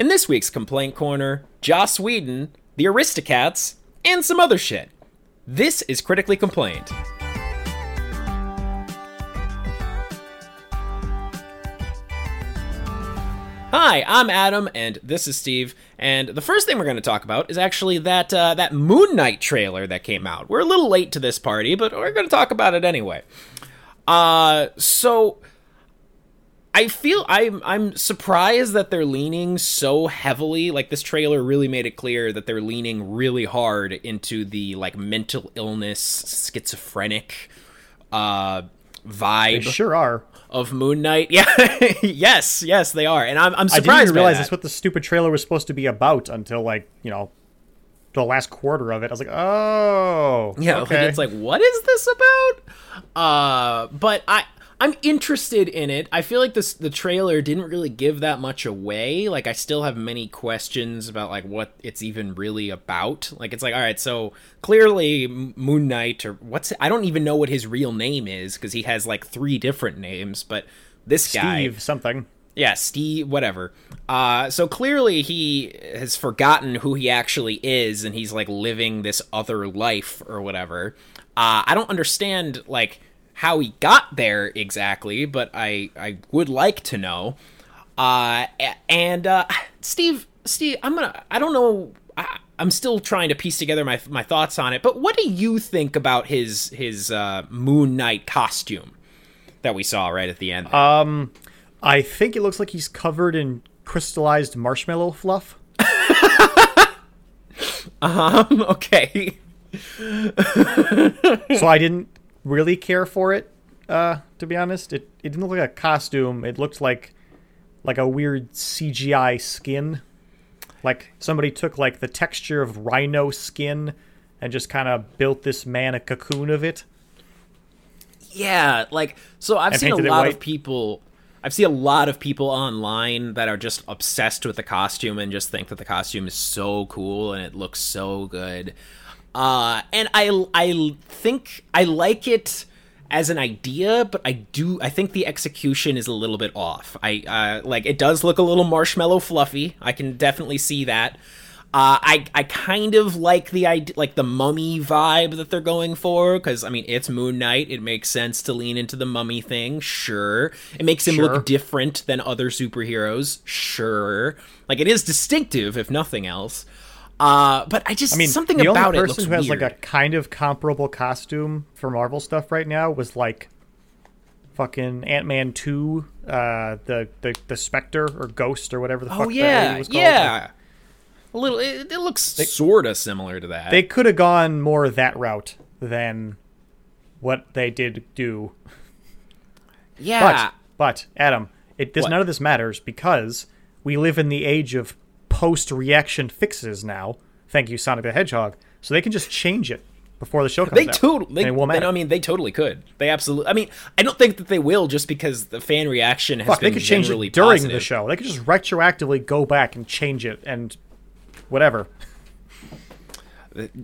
In this week's Complaint Corner, Joss Whedon, the Aristocats, and some other shit. This is Critically Complained. Hi, I'm Adam, and this is Steve. And the first thing we're going to talk about is actually that uh, that Moon Knight trailer that came out. We're a little late to this party, but we're going to talk about it anyway. Uh, so I feel I'm I'm surprised that they're leaning so heavily. Like this trailer really made it clear that they're leaning really hard into the like mental illness, schizophrenic uh vibe. They sure are of Moon Knight. Yeah, yes, yes, they are, and I'm I'm surprised. I didn't even realize that. that's what the stupid trailer was supposed to be about until like you know the last quarter of it. I was like, oh, yeah. okay. It's like, what is this about? Uh, but I I'm interested in it. I feel like this the trailer didn't really give that much away. Like I still have many questions about like what it's even really about. Like it's like all right, so clearly Moon Knight or what's I don't even know what his real name is because he has like three different names, but this Steve guy something. Yeah, Steve, whatever. Uh, so clearly he has forgotten who he actually is, and he's like living this other life or whatever. Uh, I don't understand like how he got there exactly, but I I would like to know. Uh, and uh, Steve, Steve, I'm gonna. I don't know. I, I'm still trying to piece together my my thoughts on it. But what do you think about his his uh, Moon Knight costume that we saw right at the end? Um, I think it looks like he's covered in crystallized marshmallow fluff. um. Okay. so I didn't really care for it. Uh, to be honest, it it didn't look like a costume. It looked like like a weird CGI skin. Like somebody took like the texture of rhino skin and just kind of built this man a cocoon of it. Yeah, like so I've And seen a lot of people I've seen a lot of people online that are just obsessed with the costume and just think that the costume is so cool and it looks so good. Uh and I I think I like it as an idea, but I do I think the execution is a little bit off. I uh like it does look a little marshmallow fluffy. I can definitely see that. Uh, I I kind of like the idea, like the mummy vibe that they're going for, because I mean it's Moon Knight. It makes sense to lean into the mummy thing. Sure, it makes him Sure. look different than other superheroes. Sure, like it is distinctive, if nothing else. Uh, but I just I mean, something the about only it person who has weird. like a kind of comparable costume for Marvel stuff right now was like fucking Ant Man two, uh, the the the Spectre or Ghost or whatever the oh fuck yeah, was called. yeah. A little. It, it looks sort of similar to that. They could have gone more that route than what they did do. yeah. But but Adam, it does What? none of this matters because we live in the age of post reaction fixes now. Thank you, Sonic the Hedgehog. So they can just change it before the show comes They out. totally. They, and it won't they- I mean, they totally could. They absolutely. I mean, I don't think that they will, just because the fan reaction has Fuck, been they could change it during positive. the show. They could just retroactively go back and change it and whatever.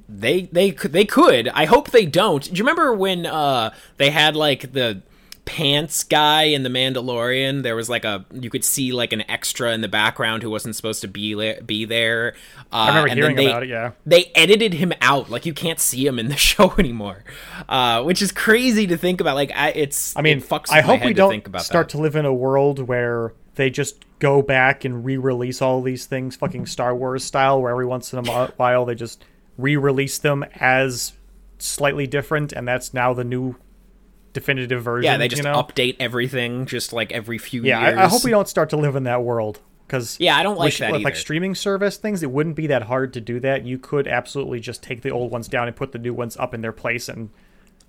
They they could they could. I hope they don't. Do you remember when uh they had like the pants guy in the Mandalorian? There was like a you could see like an extra in the background who wasn't supposed to be le- be there. Uh, I remember and then hearing they- about it. Yeah. they edited him out like you can't see him in the show anymore uh, which is crazy to think about like I, it's I mean, it fucks I hope we don't think about start that. to live in a world where they just go back and re-release all these things, fucking Star Wars style, where every once in a while they just re-release them as slightly different, and that's now the new definitive version. yeah they just you know? update everything just like every few Yeah, years I, I hope we don't start to live in that world because Yeah, I don't like that with like streaming service things. It wouldn't be that hard to do that. You could absolutely just take the old ones down and put the new ones up in their place, and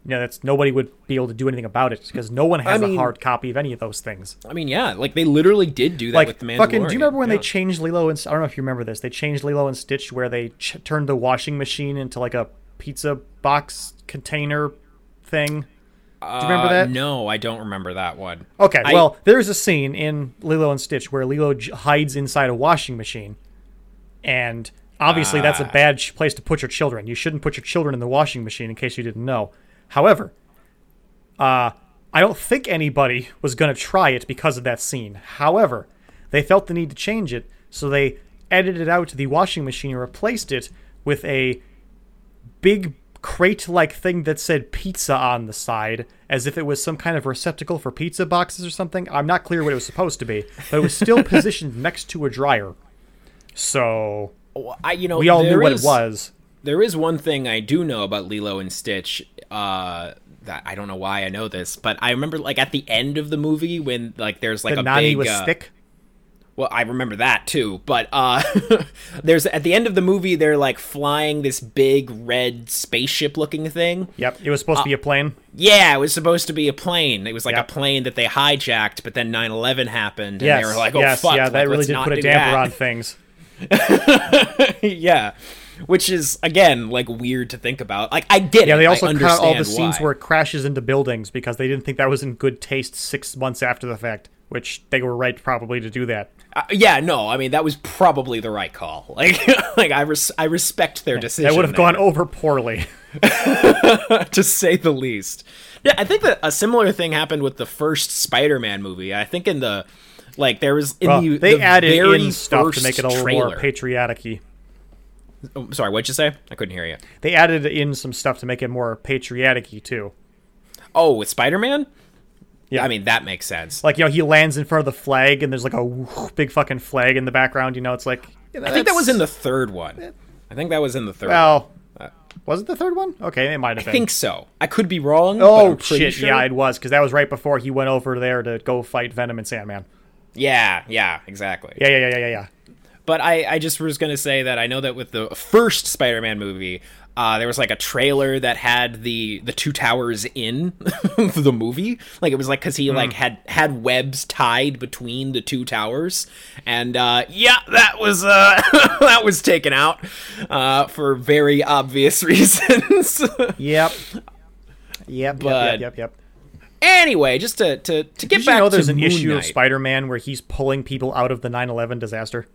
you know that's nobody would be able to do anything about it because no one has I mean- a hard copy of any of those things. i mean yeah like they literally did do that Like with the Mandalorian. fucking, do you remember when Yeah. they changed Lilo and I don't know if you remember this. They changed Lilo and Stitch where they ch- turned the washing machine into like a pizza box container thing. Do you remember Uh, that? no i don't remember that one Okay, I- well, there's a scene in Lilo and Stitch where Lilo j- hides inside a washing machine, and obviously that's a Ah. bad sh- place to put your children. You shouldn't put your children in the washing machine, in case you didn't know. However, uh, I don't think anybody was going to try it because of that scene. However, they felt the need to change it So they edited out the washing machine and replaced it with a big crate like thing that said pizza on the side as if it was some kind of receptacle for pizza boxes or something. I'm not clear what it was supposed to be, but it was still positioned next to a dryer. So I you know we all knew what is- it was. There is one thing I do know about Lilo and Stitch. Uh, that I don't know why I know this, but I remember like at the end of the movie when like there's like The a big uh, thick. Well, I remember that too, but uh there's at the end of the movie they're like flying this big red spaceship looking thing. Yep, it was supposed to be a plane. Yeah, it was supposed to be a plane. It was like Yep. a plane that they hijacked, but then 9/11 happened and Yes, they were like, "Oh yes, fuck, yeah, like, that really did not put a damper that." on things. yeah. Which is again like weird to think about. Like I get it. Yeah, they I also cut out all the understand scenes where it crashes into buildings because they didn't think that was in good taste six months after the fact, which they were right probably to do that. Uh, yeah, no, I mean that was probably the right call. Like, like I res- I respect their decision. That would have there. gone over poorly. to say the least. Yeah, I think that a similar thing happened with the first Spider-Man movie. I think in the like there was in Well, the they the added very in stuff to make it a little trailer. more patriotic-y. Oh, sorry, what'd you say? I couldn't hear you. They added in some stuff to make it more patriotic-y too. Oh, with Spider-Man? Yeah. I mean that makes sense. Like you know, he lands in front of the flag, and there's like a whoosh, big fucking flag in the background. You know, it's like you know, I think that was in the third one. I think that was in the third. one. well. Was it the third one? Okay, it might have been. I think so. I could be wrong. Oh shit! sure. Yeah, it was because that was right before he went over there to go fight Venom and Sandman. yeah, yeah, exactly. Yeah, yeah, yeah, yeah, yeah, yeah. But I, I just was going to say that I know that with the first Spider-Man movie, uh, there was like a trailer that had the the two towers in the movie. Like it was like because he like had had webs tied between the two towers, and uh, yeah, that was uh, that was taken out uh, for very obvious reasons. Yep. Yep, But- yep, yep, yep, yep. anyway, just to to to get Did back you know there's to an Moon issue Knight. of Spider-Man where he's pulling people out of the 9/11 disaster?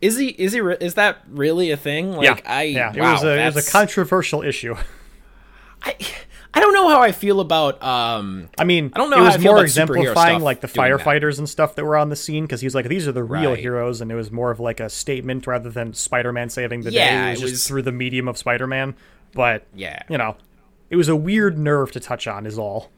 Is he? Is he? re- Is that really a thing? Like yeah, I. yeah. It was a it was a controversial issue. I, I don't know how I feel about um I mean, I don't know it was I more exemplifying like the doing that. firefighters and stuff that were on the scene because he's like these are the real Right. heroes, and it was more of like a statement rather than Spider-Man saving the Yeah, day. It was it just through the medium of Spider-Man. But Yeah. you know, it was a weird nerve to touch on, is all.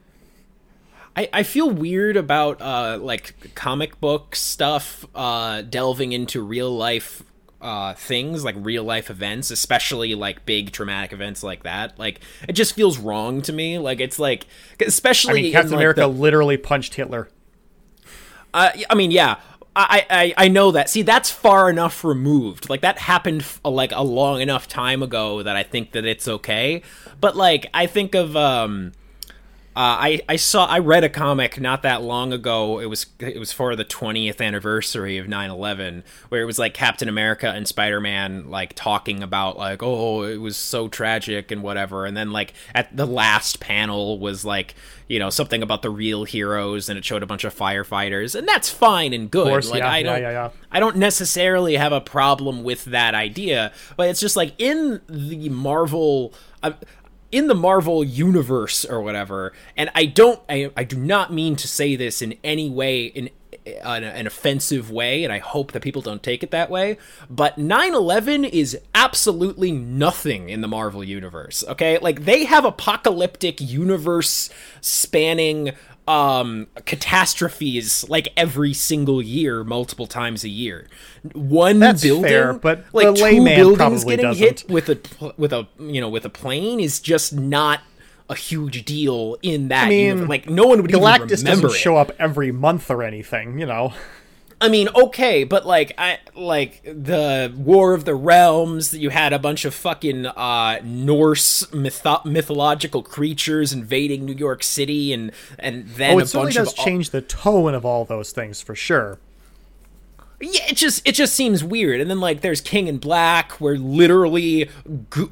I, I feel weird about uh like comic book stuff uh delving into real life uh things like real life events especially like big traumatic events like that like it just feels wrong to me like it's like especially I mean, in, Captain like, America the- literally punched Hitler. Uh, I mean, yeah, I, I I know that. See, that's far enough removed. Like that happened f- like a long enough time ago that I think that it's okay. But like, I think of um. Uh, I, I saw I read a comic not that long ago. It was it was for the 20th anniversary of 9/11 where it was like Captain America and Spider-Man like talking about like oh it was so tragic and whatever and then like at the last panel was like you know something about the real heroes and it showed a bunch of firefighters and that's fine and good. course, like yeah, I yeah, don't yeah, yeah. I don't necessarily have a problem with that idea, but it's just like in the Marvel. Uh, in the Marvel universe or whatever, and I don't, I, I do not mean to say this in any way, in uh, an, an offensive way, and I hope that people don't take it that way. But 9 11 is absolutely nothing in the Marvel universe, okay? Like, they have apocalyptic universe spanning um catastrophes like every single year multiple times a year one That's building fair, but like two buildings getting doesn't. hit with a with a you know with a plane is just not a huge deal in that I mean, universe. like no one would Galactus even remember doesn't it. show up every month or anything, you know. I mean, okay, but like I like the War of the Realms. You had a bunch of fucking uh, Norse mytho- mythological creatures invading New York City, and and then Oh, a it certainly bunch does of change the tone of all those things for sure. Yeah, it just it just seems weird. And then like there's King in Black, where literally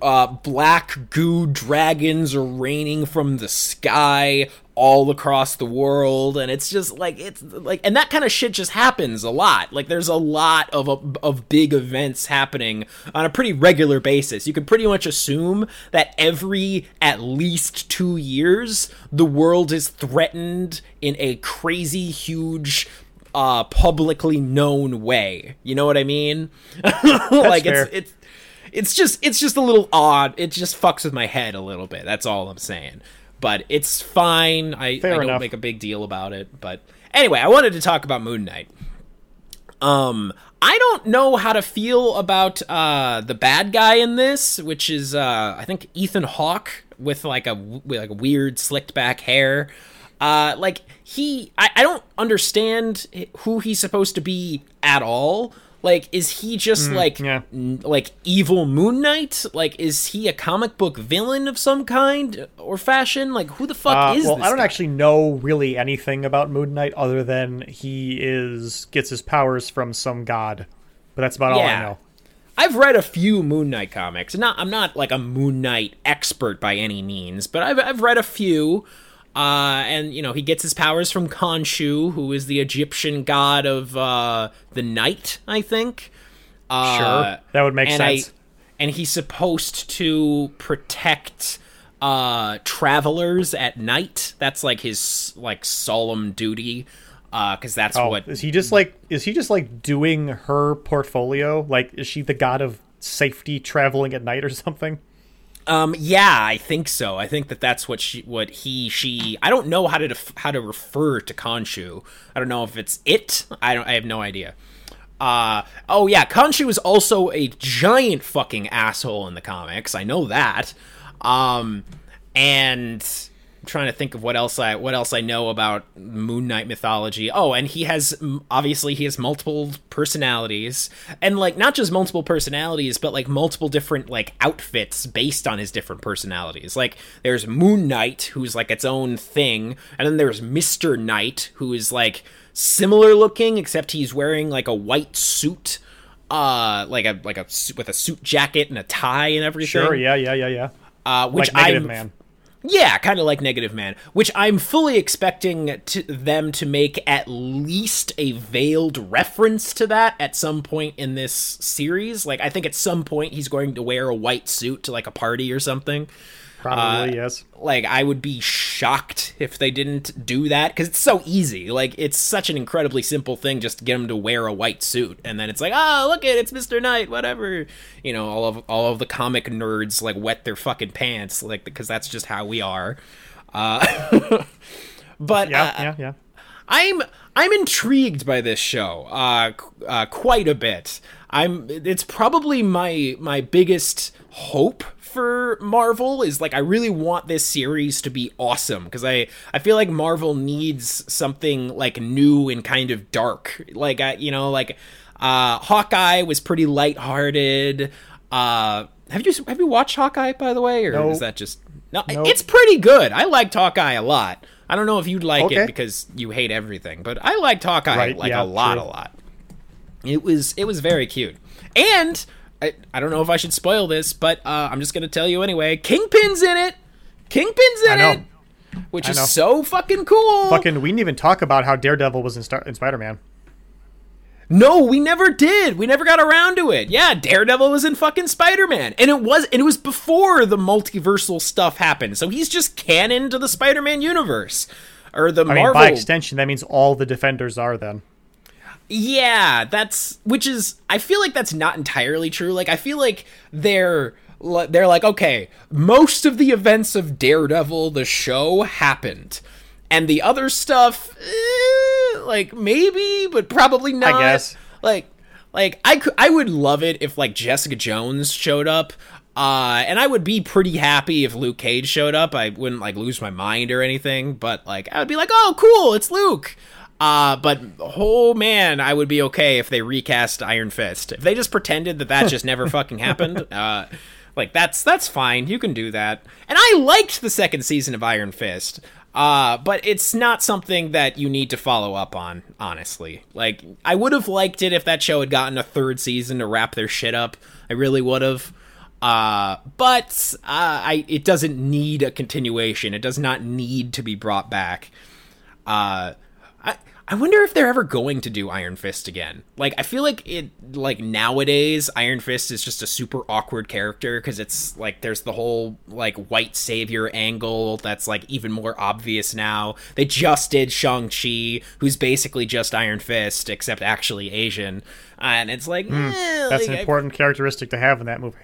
uh, black goo dragons are raining from the sky all across the world, and it's just like it's like and that kind of shit just happens a lot. Like there's a lot of of big events happening on a pretty regular basis. You can pretty much assume that every at least two years the world is threatened in a crazy huge uh publicly known way. You know what I mean? like fair. it's it's it's just it's just a little odd. It just fucks with my head a little bit. That's all I'm saying. But it's fine. I, I don't enough. make a big deal about it. But anyway, I wanted to talk about Moon Knight. Um, I don't know how to feel about uh the bad guy in this, which is uh I think Ethan Hawke with like a with like weird slicked back hair. Uh, like he, I, I don't understand who he's supposed to be at all. Like, is he just like yeah. n- like evil Moon Knight? Like, is he a comic book villain of some kind or fashion? Like, who the fuck Uh, is well, I don't guy? actually know really anything about Moon Knight other than he is gets his powers from some god, but that's about all I know. I've read a few Moon Knight comics. Not I'm not like a Moon Knight expert by any means, but I've I've read a few. Uh, and you know he gets his powers from Khonshu, who is the Egyptian god of uh, the night, I think. Uh, Sure, that would make and sense. I, and he's supposed to protect uh, travelers at night. That's like his like solemn duty, because that's Oh, what is he just like is he just like doing her portfolio? Like, is she the god of safety traveling at night or something? Um, yeah, I think so. I think that that's what she, what he, she. I don't know how to def- how to refer to Khonshu. I don't know if it's it. I don't. I have no idea. Uh oh yeah, Khonshu is also a giant fucking asshole in the comics. I know that. Um, and trying to think of what else I what else I know about Moon Knight mythology. Oh, and he has obviously he has multiple personalities, and like not just multiple personalities, but like multiple different like outfits based on his different personalities. Like there's Moon Knight, who's like its own thing, and then there's Mister Knight, who is like similar looking, except he's wearing like a white suit. Uh, like a like a suit with a suit jacket and a tie and everything. Sure, yeah, yeah, yeah, yeah. Uh, which Like I'm Man. Yeah, kind of like Negative Man, which I'm fully expecting to, them to make at least a veiled reference to that at some point in this series. Like, I think at some point he's going to wear a white suit to like a party or something. Probably yes. Like, I would be shocked if they didn't do that because it's so easy. Like, it's such an incredibly simple thing just to get him to wear a white suit, and then it's like, oh, look it, it's Mister Knight, whatever. You know, all of all of the comic nerds like wet their fucking pants, like because that's just how we are. Uh, but Yeah, uh, yeah, yeah. I'm I'm intrigued by this show uh, uh, quite a bit. I'm it's probably my my biggest hope for Marvel is like I really want this series to be awesome because I I feel like Marvel needs something like new and kind of dark. Like I you know like uh Hawkeye was pretty lighthearted. Uh have you have you watched Hawkeye by the way or No. is that just No, Nope. it's pretty good. I liked Hawkeye a lot. I don't know if you'd like Okay. it because you hate everything, but I liked Hawkeye Right, like yeah, a lot, true. a lot. It was it was very cute, and I, I don't know if I should spoil this, but uh, I'm just gonna tell you anyway. Kingpin's in it. Kingpin's in it, which I is know. so fucking cool. Fucking, we didn't even talk about how Daredevil was in, Star- in Spider Man. No, we never did. We never got around to it. Yeah, Daredevil was in fucking Spider-Man. And it was and it was before the multiversal stuff happened. So he's just canon to the Spider-Man universe. Or the I mean, Marvel by extension, that means all the Defenders are then. Yeah, that's which is I feel like that's not entirely true. Like I feel like they're they're like okay, most of the events of Daredevil the show happened. And the other stuff eh, like maybe, but probably not. I guess. Like like I could I would love it if like Jessica Jones showed up. Uh, and I would be pretty happy if Luke Cage showed up. I wouldn't like lose my mind or anything, but like I would be like, "Oh, cool, it's Luke." Uh, but oh man, I would be okay if they recast Iron Fist. If they just pretended that that just never fucking happened, uh, like that's that's fine. You can do that. And I liked the second season of Iron Fist. Uh, but it's not something that you need to follow up on, honestly. Like, I would have liked it if that show had gotten a third season to wrap their shit up. I really would have. Uh, but uh, I it doesn't need a continuation. It does not need to be brought back. Uh, I I wonder if they're ever going to do Iron Fist again. Like I feel like it like nowadays Iron Fist is just a super awkward character because it's like there's the whole like white savior angle that's like even more obvious now. They just did Shang-Chi who's basically just Iron Fist except actually Asian. And it's like Hmm. eh, That's like, an I- important characteristic to have in that movie.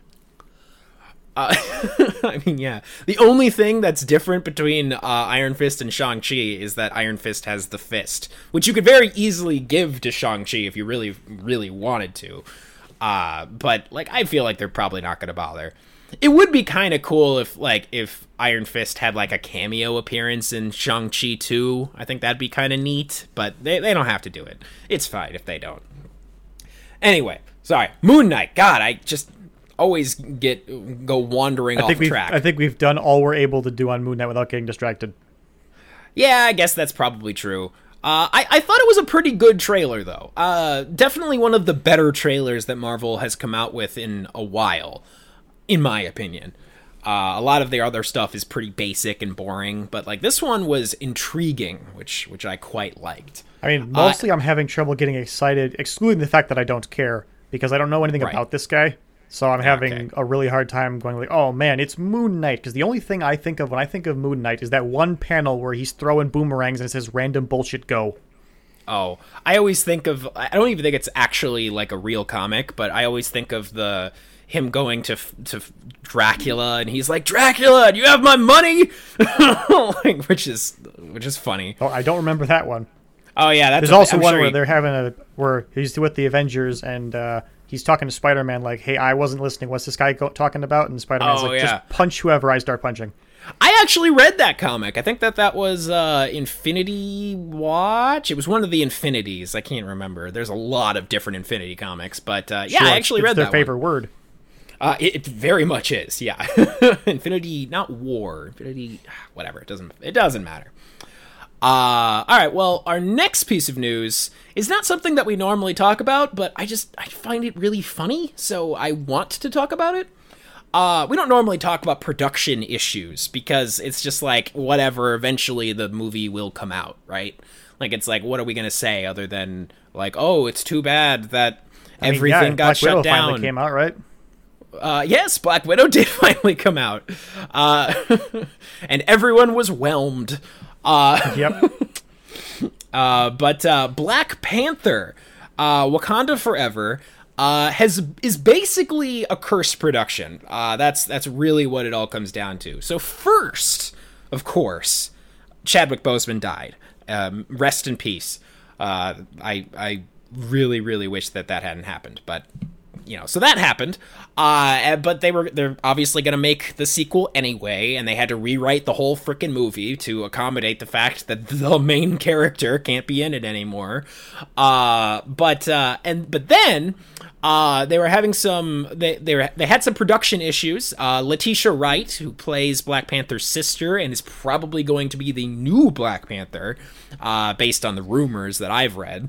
Uh, I mean, yeah. The only thing that's different between uh, Iron Fist and Shang-Chi is that Iron Fist has the fist, which you could very easily give to Shang-Chi if you really, really wanted to. Uh, but, like, I feel like they're probably not going to bother. It would be kind of cool if, like, if Iron Fist had, like, a cameo appearance in Shang-Chi 2. I think that'd be kind of neat, but they, they don't have to do it. It's fine if they don't. Anyway, sorry. Moon Knight. God, I just always get go wandering I think we've track. I think we've done all we're able to do on Moon Knight without getting distracted. yeah, I guess that's probably true. Uh, I, I thought it was a pretty good trailer, though. Uh, definitely one of the better trailers that Marvel has come out with in a while, in my opinion. Uh, a lot of their other stuff is pretty basic and boring, but like this one was intriguing, which which I quite liked. I mean, mostly I'm having trouble getting excited, excluding the fact that I don't care because I don't know anything Right. about this guy. So I'm having Okay. a really hard time going like, "Oh man, it's Moon Knight." Because the only thing I think of when I think of Moon Knight is that one panel where he's throwing boomerangs and it says "random bullshit go." Oh, I always think of. I don't even think it's actually like a real comic, but I always think of the him going to to Dracula and he's like Dracula, do you have my money? like, which is which is funny. Oh, I don't remember that one. Oh yeah, that's There's a- also I'm one sure where he- they're having a where he's with the Avengers and uh, he's talking to Spider-Man like, "Hey, I wasn't listening. What's this guy go- talking about?" And Spider-Man's Oh, like, yeah. "Just punch whoever I start punching." I actually read that comic. I think that that was uh, Infinity Watch. It was one of the Infinities. I can't remember. There's a lot of different Infinity comics, but uh, yeah, Sure, I actually read their that favorite one. word. Uh, it, it very much is. Yeah, Infinity, not war. Infinity, whatever. It doesn't. It doesn't matter. Uh, all right. Well, our next piece of news is not something that we normally talk about, but I just I find it really funny, so I want to talk about it. Uh, we don't normally talk about production issues because it's just like whatever. Eventually, the movie will come out, right? Like it's like, what are we gonna say other than like, oh, it's too bad that I mean, everything yeah, got Black shut Widow down. Finally came out, right? Uh, yes, Black Widow did finally come out, uh, and everyone was whelmed. Uh, Yep. uh, but uh, Black Panther, uh, Wakanda Forever, uh, has is basically a cursed production. Uh, that's that's really what it all comes down to. So first, of course, Chadwick Boseman died. Um, rest in peace. Uh, I I really really wish that that hadn't happened, but you know, so that happened. Uh, but they were they're obviously going to make the sequel anyway, and they had to rewrite the whole freaking movie to accommodate the fact that the main character can't be in it anymore. Uh, but uh, and but then. Uh, they were having some. They they were, they had some production issues. Uh, Letitia Wright, who plays Black Panther's sister and is probably going to be the new Black Panther, uh, based on the rumors that I've read.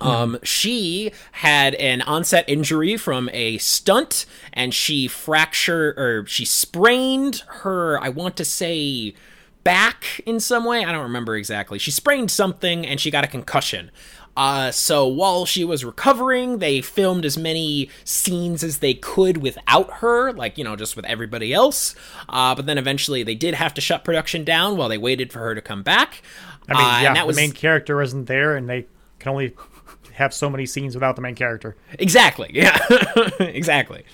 Um, she had an onset injury from a stunt, and she fractured or she sprained her. I want to say back in some way. I don't remember exactly. She sprained something, and she got a concussion. Uh, so while she was recovering, they filmed as many scenes as they could without her, like, you know, just with everybody else. Uh, but then eventually they did have to shut production down while they waited for her to come back. I mean, Uh, yeah, that was the main character isn't there, and they can only have so many scenes without the main character. Exactly. Yeah. exactly.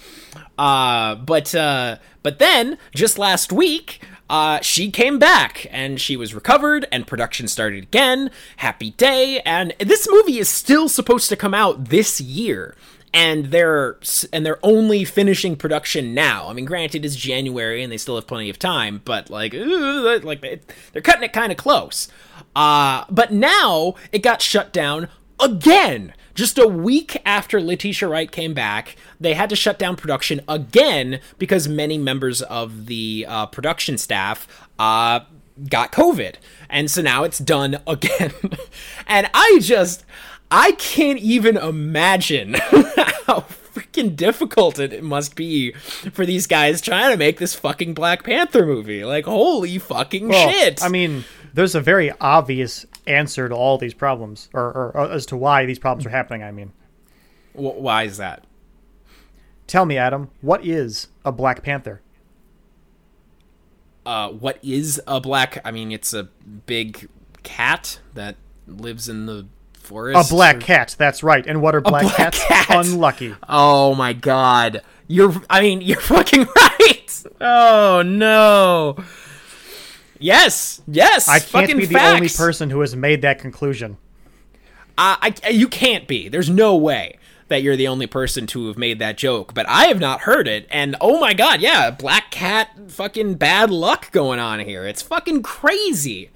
Uh, but uh, but then just last week, uh, she came back and she was recovered and production started again. Happy day! And this movie is still supposed to come out this year. And they're and they're only finishing production now. I mean, granted, it's January and they still have plenty of time, but like, ooh, like they- they're cutting it kind of close. Uh, but now it got shut down again. Just a week after Letitia Wright came back, they had to shut down production again because many members of the uh, production staff uh, got COVID. And so now it's done again. and I just, I can't even imagine how freaking difficult it must be for these guys trying to make this fucking Black Panther movie. Like, holy fucking Well, shit. I mean, there's a very obvious answer to all these problems, or, or, or as to why these problems are happening. I mean, Wh- why is that? tell me, Adam, what is a Black Panther? Uh, what is a black? I mean, it's a big cat that lives in the A black or- cat. That's right. And what are black, black cats? cat. Unlucky. Oh my god. You're I mean, you're fucking right. Oh no. Yes. Yes. I can't fucking be the facts. only person who has made that conclusion. Uh, I- you can't be. There's no way that you're the only person to have made that joke, but I have not heard it. And oh my god, yeah, black cat fucking bad luck going on here. It's fucking crazy.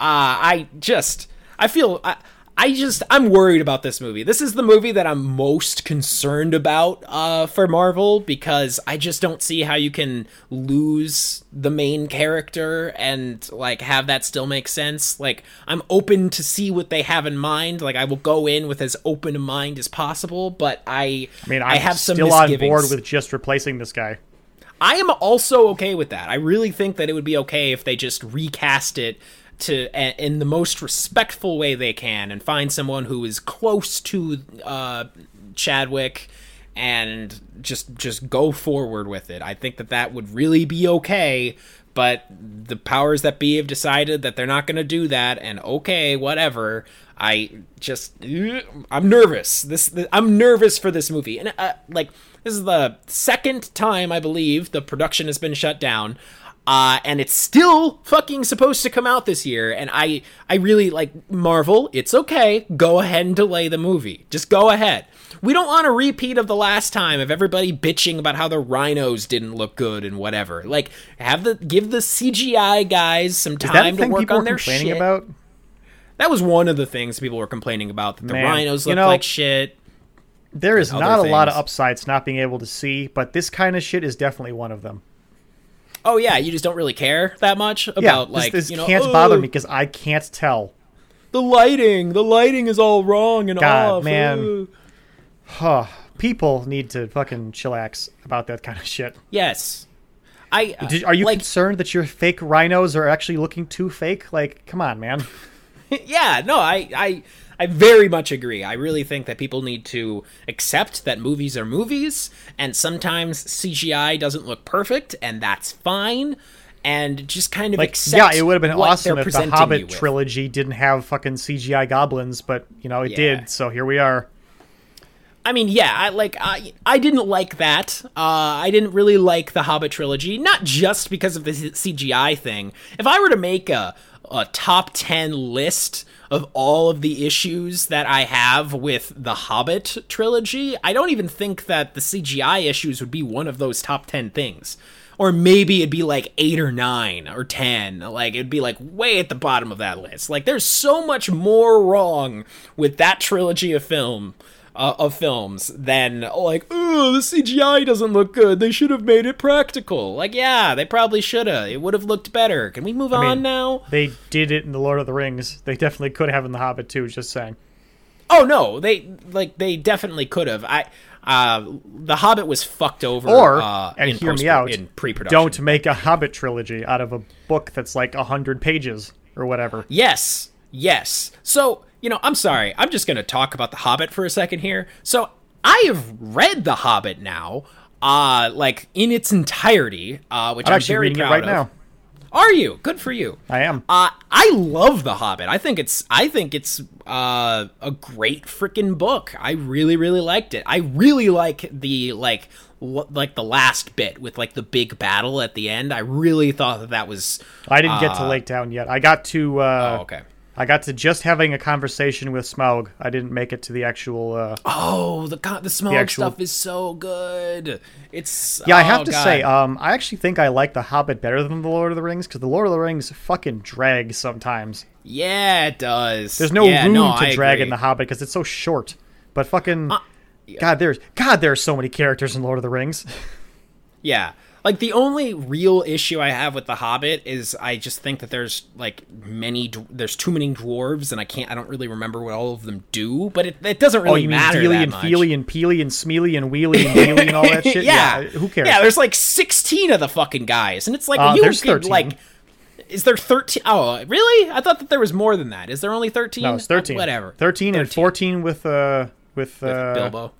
Uh, I just, I feel, I, I just, I'm worried about this movie. This is the movie that I'm most concerned about uh, for Marvel because I just don't see how you can lose the main character and like have that still make sense. Like, I'm open to see what they have in mind. Like, I will go in with as open a mind as possible, but I, I mean, I'm have some still on board with just replacing this guy. I am also okay with that. I really think that it would be okay if they just recast it to in the most respectful way they can and find someone who is close to uh, Chadwick and just just go forward with it. I think that that would really be okay. But the powers that be have decided that they're not going to do that, and okay, whatever. I just I'm nervous. This I'm nervous for this movie, and uh, like this is the second time I believe the production has been shut down. Uh, and it's still fucking supposed to come out this year, and I, I really like Marvel. It's okay. Go ahead and delay the movie. Just go ahead. We don't want a repeat of the last time of everybody bitching about how the rhinos didn't look good and whatever. Like, have the give the CGI guys some time to work on their complaining shit. about? That was one of the things people were complaining about that the Man, rhinos you looked know- like shit. There is not a lot of upsides not being able to see, but this kind of shit is definitely one of them. Oh yeah, you just don't really care that much about Yeah, like this, this you know can't bother "Oh, me because I can't tell. The lighting, the lighting is all wrong and God, off. man. uh." Huh. People need to fucking chillax about that kind of shit. Yes. I Did, are you like concerned that your fake rhinos are actually looking too fake? Like, come on, man. yeah, no, I I I very much agree. I really think that people need to accept that movies are movies and sometimes CGI doesn't look perfect and that's fine and just kind of Like, accept yeah, it would have been awesome if the Hobbit trilogy didn't have fucking CGI goblins, but you know it Yeah. did. So here we are. I mean, yeah, I like I I didn't like that. Uh, I didn't really like the Hobbit trilogy, not just because of the CGI thing. If I were to make a a top 10 list of all of the issues that I have with the Hobbit trilogy, I don't even think that the CGI issues would be one of those top 10 things. Or maybe it'd be like 8 or 9 or 10. Like it'd be like way at the bottom of that list. Like there's so much more wrong with that trilogy of film uh, of films than like, oh, the CGI doesn't look good. They should have made it practical. Like, yeah, they probably should have. It would have looked better. Can we move mean- on now? They did it in the Lord of the Rings. They definitely could have in the Hobbit too. Just saying. Oh no, they like they definitely could have. I uh the Hobbit was fucked over. Or uh, and in hear me out. in pre-production. Don't make a Hobbit trilogy out of a book that's like a hundred pages or whatever. Yes, yes. So, you know, I'm sorry. I'm just going to talk about The Hobbit for a second here. So, I have read The Hobbit now, uh, like in its entirety, uh, which I'm I'm, actually very reading it right of. now. Are you? Good for you. I am. Uh, I love The Hobbit. I think it's I think it's uh, a great freaking book. I really really liked it. I really like the like l- like the last bit with like the big battle at the end. I really thought that that was I didn't get to Lake Town yet. I got to. Uh, oh, okay. I got to just having a conversation with Smaug. I didn't make it to the actual. Uh, Oh, the the Smaug actual- stuff is so good. It's yeah, I oh, have to God. say, um, I actually think I like the Hobbit better than the Lord of the Rings because the Lord of the Rings fucking drags sometimes. yeah, it does. There's no yeah, room no, to I drag agree. Uh, in the Hobbit because it's so short. But fucking, God, there's God, there's so many characters in Lord of the Rings. Yeah. Like the only real issue I have with the Hobbit is I just think that there's like many there's too many dwarves and I can't I don't really remember what all of them do, but it, it doesn't oh, really you mean matter that and much. Feely and Peely and Smeely and Wheely and and all that shit? yeah. who cares? Yeah, there's like 16 of the fucking guys and it's like Uh, you there's could 13. like Is there 13? Oh, really? I thought that there was more than that. Is there only 13? No, it's thirteen. Uh, whatever. 13, and 14 with uh with, With uh, Bilbo.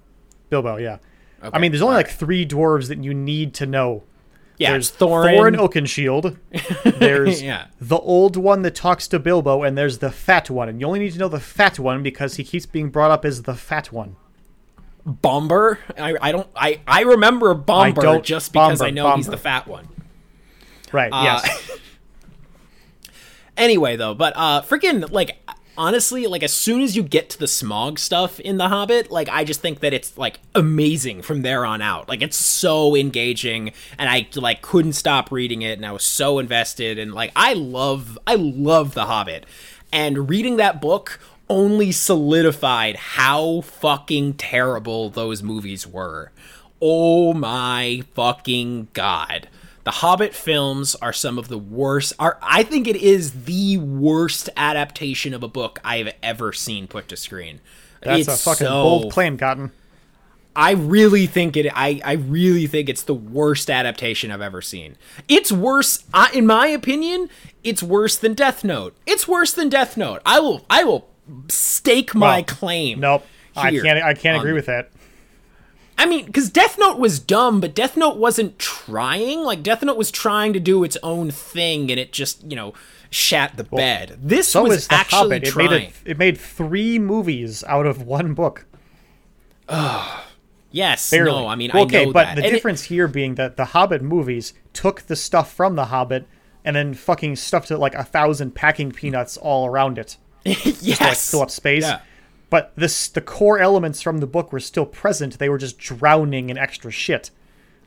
Bilbo, yeah. I mean, there's only all like three dwarves that you need to know. Yeah, there's Thorin. Thorin Oakenshield. There's Yeah. the old one that talks to Bilbo, and there's the fat one. And you only need to know the fat one because he keeps being brought up as the fat one. Bombur. I, I don't. I I remember Bombur don't- just because Bombur, I know he's the fat one. Right? Uh, yes. Anyway, though, but uh, freaking like honestly, like as soon as you get to the Smaug stuff in The Hobbit, like I just think that it's like amazing from there on out. Like it's so engaging, and I like couldn't stop reading it, and I was so invested, and like I love, I love The Hobbit, and reading that book only solidified how fucking terrible those movies were. Oh my fucking god. The Hobbit films are some of the worst are I think it is the worst adaptation of a book I've ever seen put to screen. That's It's a fucking so- bold claim, Cotton. I really think it I I really think it's the worst adaptation I've ever seen. It's worse I in my opinion, it's worse than Death Note. It's worse than Death Note. I will I will stake my Well, claim. Nope. I can't. I can't agree with that. I mean, because Death Note was dumb, but Death Note wasn't trying. Like Death Note was trying to do its own thing, and it just you know shat the bed. This So was actually Hobbit. It trying. made it. It made three movies out of one book. yes, Barely. no, I mean, okay, I know but that. the And it- difference here being that the Hobbit movies took the stuff from the Hobbit and then fucking stuffed it like a thousand packing peanuts all around it. yes, to like fill up space. Yeah. But this the core elements from the book were still present. They were just drowning in extra shit.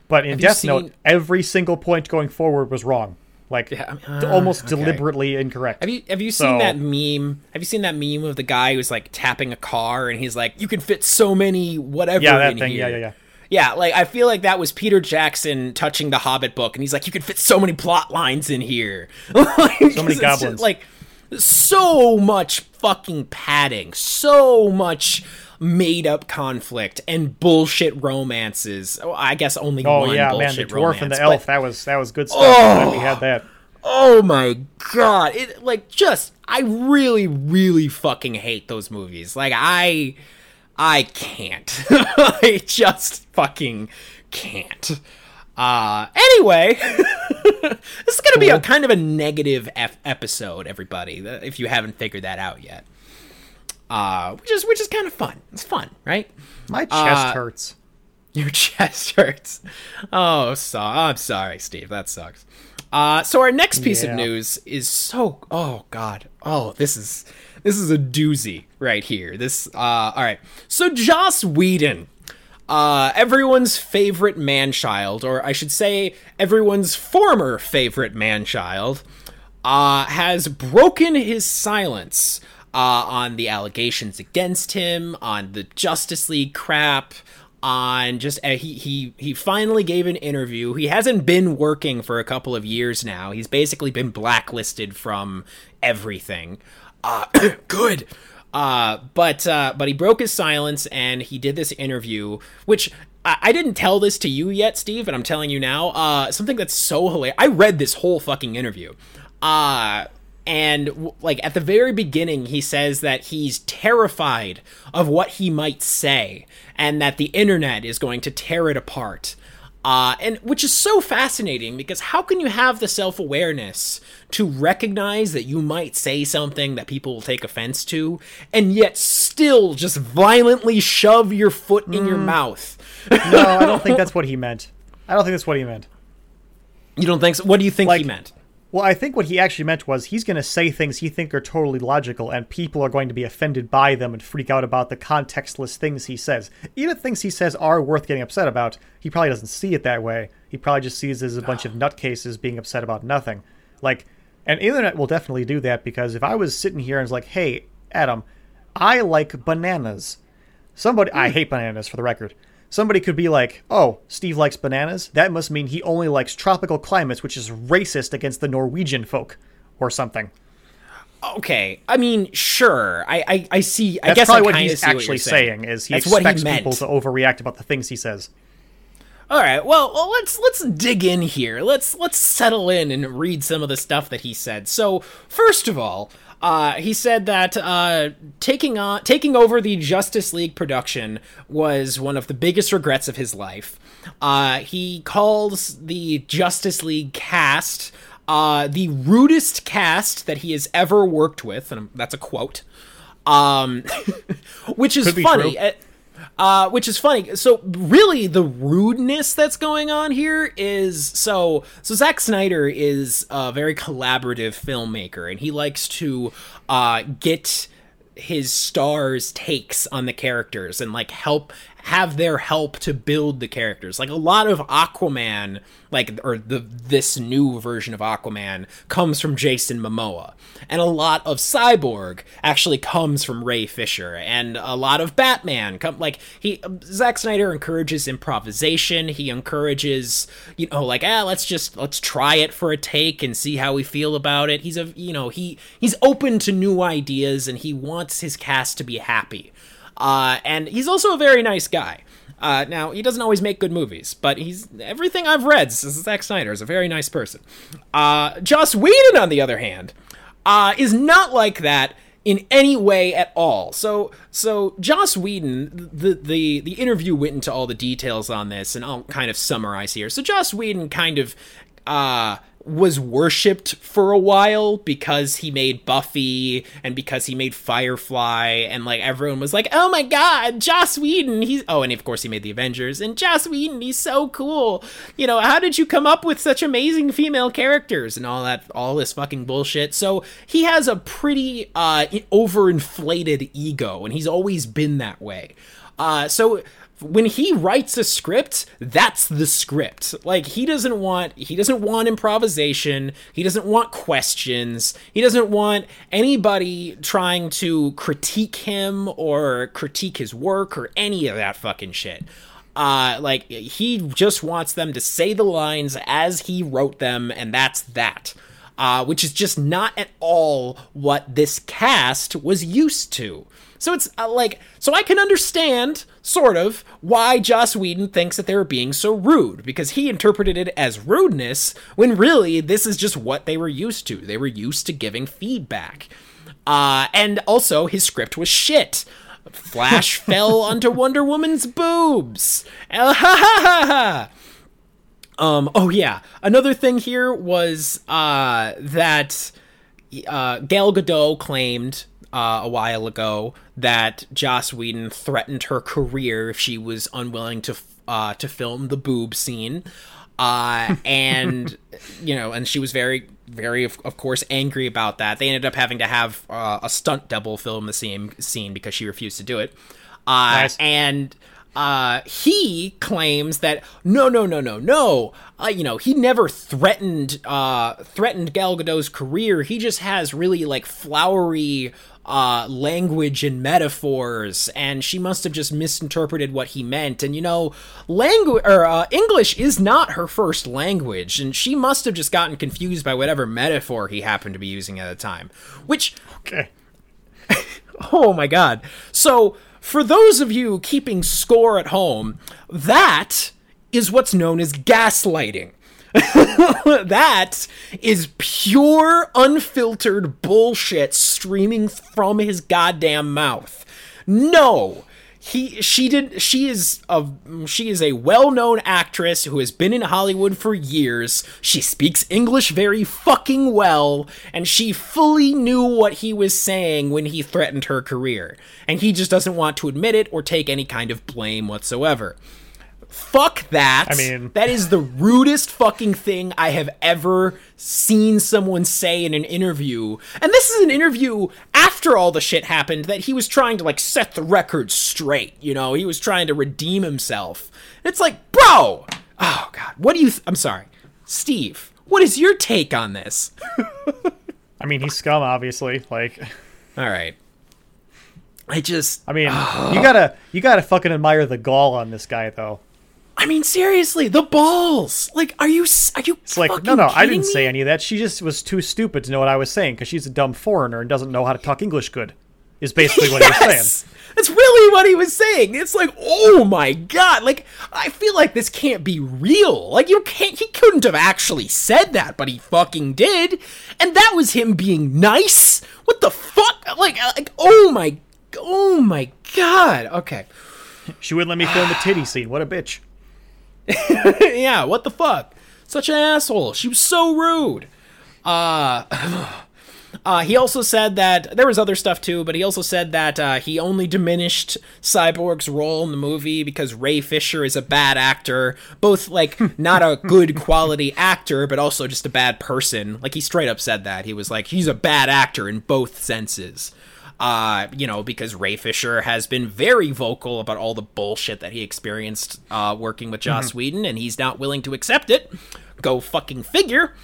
But in you Death seen- Note, every single point going forward was wrong. Like Yeah, I mean, d- uh, almost okay. deliberately incorrect. Have you have you seen So- that meme? Have you seen that meme of the guy who's like tapping a car and he's like, "You can fit so many whatever." Yeah, that in thing. Here. Yeah, yeah, yeah. Yeah, like I feel like that was Peter Jackson touching the Hobbit book, and he's like, "You could fit so many plot lines in here." so many goblins. like so much fucking padding, so much made up conflict and bullshit romances. Oh, I guess only Oh one yeah, man, the dwarf romance, and the but- elf. That was that was good stuff. Glad we had that. Oh, oh my god. It like just I really really fucking hate those movies. Like I I can't. I just fucking can't. Uh anyway, this is going to be a kind of a negative F- episode everybody, if you haven't figured that out yet. Uh which is which is kind of fun. It's fun, right? My chest Uh, hurts. Your chest hurts. Oh, so I'm sorry, Steve. That sucks. Uh, so our next piece of news is so. Oh God. Oh, this is this is a doozy right here. This. Uh, all right. So Joss Whedon, uh, everyone's favorite man-child, or I should say, everyone's former favorite man-child, uh, has broken his silence uh, on the allegations against him, on the Justice League crap, on just uh, he he he finally gave an interview. He hasn't been working for a couple of years now. He's basically been blacklisted from everything. Uh, good. Uh, but uh, but he broke his silence and he did this interview, which I, I didn't tell this to you yet, Steve, but I'm telling you now. Uh, something that's so hilarious. I read this whole fucking interview. Uh, and like at the very beginning he says that he's terrified of what he might say and that the internet is going to tear it apart uh, and which is so fascinating because how can you have the self-awareness to recognize that you might say something that people will take offense to and yet still just violently shove your foot in your mouth No, I don't think that's what he meant. I don't think that's what he meant. you don't think so what do you think he meant Well, I think what he actually meant was he's going to say things he think are totally logical, and people are going to be offended by them and freak out about the contextless things he says. Even if things he says are worth getting upset about, he probably doesn't see it that way. He probably just sees it as a bunch of ah. nutcases being upset about nothing. Like, and internet will definitely do that because if I was sitting here and was like, "Hey, Adam, I like bananas," somebody I hmm. hate bananas for the record. Somebody could be like, "Oh, Steve likes bananas. That must mean he only likes tropical climates, which is racist against the Norwegian folk, or something." okay i mean sure i i, I see i That's guess probably what he's what actually you're saying. saying. Is he That's what he expects people to overreact about the things he says. All right. Well, well, let's let's dig in here. Let's let's settle in and read some of the stuff that he said. So, first of all, uh, he said that uh, taking on taking over the Justice League production was one of the biggest regrets of his life. Uh, he calls the Justice League cast uh, the rudest cast that he has ever worked with, and that's a quote. Um, which is funny. true. Uh, which is funny. So really, the rudeness that's going on here is so. So Zack Snyder is a very collaborative filmmaker, and he likes to uh, get his stars takes on the characters and like help have their help to build the characters. Like a lot of aquaman like or the this new version of aquaman comes from jason momoa. And a lot of cyborg actually comes from ray fisher. And a lot of batman come like he Zack snyder encourages improvisation. He encourages you know like ah let's just let's try it for a take and see how we feel about it. He's a you know he he's open to new ideas and he wants his cast to be happy uh, and he's also a very nice guy. Uh, now he doesn't always make good movies, but he's everything I've read. Zack Snyder is a very nice person. Uh, Joss Whedon, on the other hand, uh, is not like that in any way at all. So, so Joss Whedon, the the the interview went into all the details on this, and I'll kind of summarize here. So, Joss Whedon kind of uh was worshipped for a while because he made Buffy and because he made Firefly and like everyone was like, "Oh my god, Joss Whedon, he's Oh, and of course he made the Avengers and Joss Whedon, he's so cool. You know, how did you come up with such amazing female characters and all that all this fucking bullshit?" So, he has a pretty uh overinflated ego and he's always been that way. Uh so when he writes a script that's the script. Like he doesn't want he doesn't want improvisation. He doesn't want questions. He doesn't want anybody trying to critique him or critique his work or any of that fucking shit. Uh like he just wants them to say the lines as he wrote them and that's that. Uh, which is just not at all what this cast was used to. So it's uh, like, so I can understand, sort of, why Joss Whedon thinks that they were being so rude, because he interpreted it as rudeness, when really this is just what they were used to. They were used to giving feedback. Uh, and also, his script was shit. Flash fell onto Wonder Woman's boobs. Ha ha ha ha! Um, oh yeah, another thing here was uh, that uh, Gal Gadot claimed uh, a while ago that Joss Whedon threatened her career if she was unwilling to uh, to film the boob scene, uh, and you know, and she was very, very, of, of course, angry about that. They ended up having to have uh, a stunt double film the same scene because she refused to do it, uh, Nice. and uh, he claims that no, no, no, no, no. Uh, you know, he never threatened uh, threatened Gal Gadot's career. He just has really like flowery uh, language and metaphors, and she must have just misinterpreted what he meant. And you know, language or uh, English is not her first language, and she must have just gotten confused by whatever metaphor he happened to be using at the time. Which Okay. Oh my god. So, for those of you keeping score at home, that is what's known as gaslighting. that is pure, unfiltered bullshit streaming from his goddamn mouth. No, he, she did. She is a she is a well-known actress who has been in Hollywood for years. She speaks English very fucking well, and she fully knew what he was saying when he threatened her career. And he just doesn't want to admit it or take any kind of blame whatsoever. Fuck that. I mean- that is the rudest fucking thing I have ever seen someone say in an interview. And this is an interview after all the shit happened that he was trying to like set the record straight, you know? He was trying to redeem himself. It's like, bro. Oh god. What do you th- I'm sorry. Steve, what is your take on this? I mean, he's scum, obviously. Like, All right. I just I mean, you gotta you gotta fucking admire the gall on this guy, though. I mean seriously, the balls. Like are you are you It's like, no, no, I didn't say any of that. She just was too stupid to know what I was saying because she's a dumb foreigner and doesn't know how to talk English good. is basically what he was saying. That's really what he was saying. It's like, oh my god! Like, I feel like this can't be real. Like, you can't. He couldn't have actually said that, but he fucking did, and that was him being nice. What the fuck? Like, uh, like, oh my, oh my god. Okay, She wouldn't let me film the titty scene. What a bitch. yeah. What the fuck? Such an asshole. She was so rude. Uh. Uh, he also said that there was other stuff too, but he also said that uh, he only diminished Cyborg's role in the movie because Ray Fisher is a bad actor, both like not a good quality actor, but also just a bad person. Like he straight up said that he was like he's a bad actor in both senses. Uh, you know, because Ray Fisher has been very vocal about all the bullshit that he experienced uh, working with Joss Whedon, and he's not willing to accept it. Go fucking figure.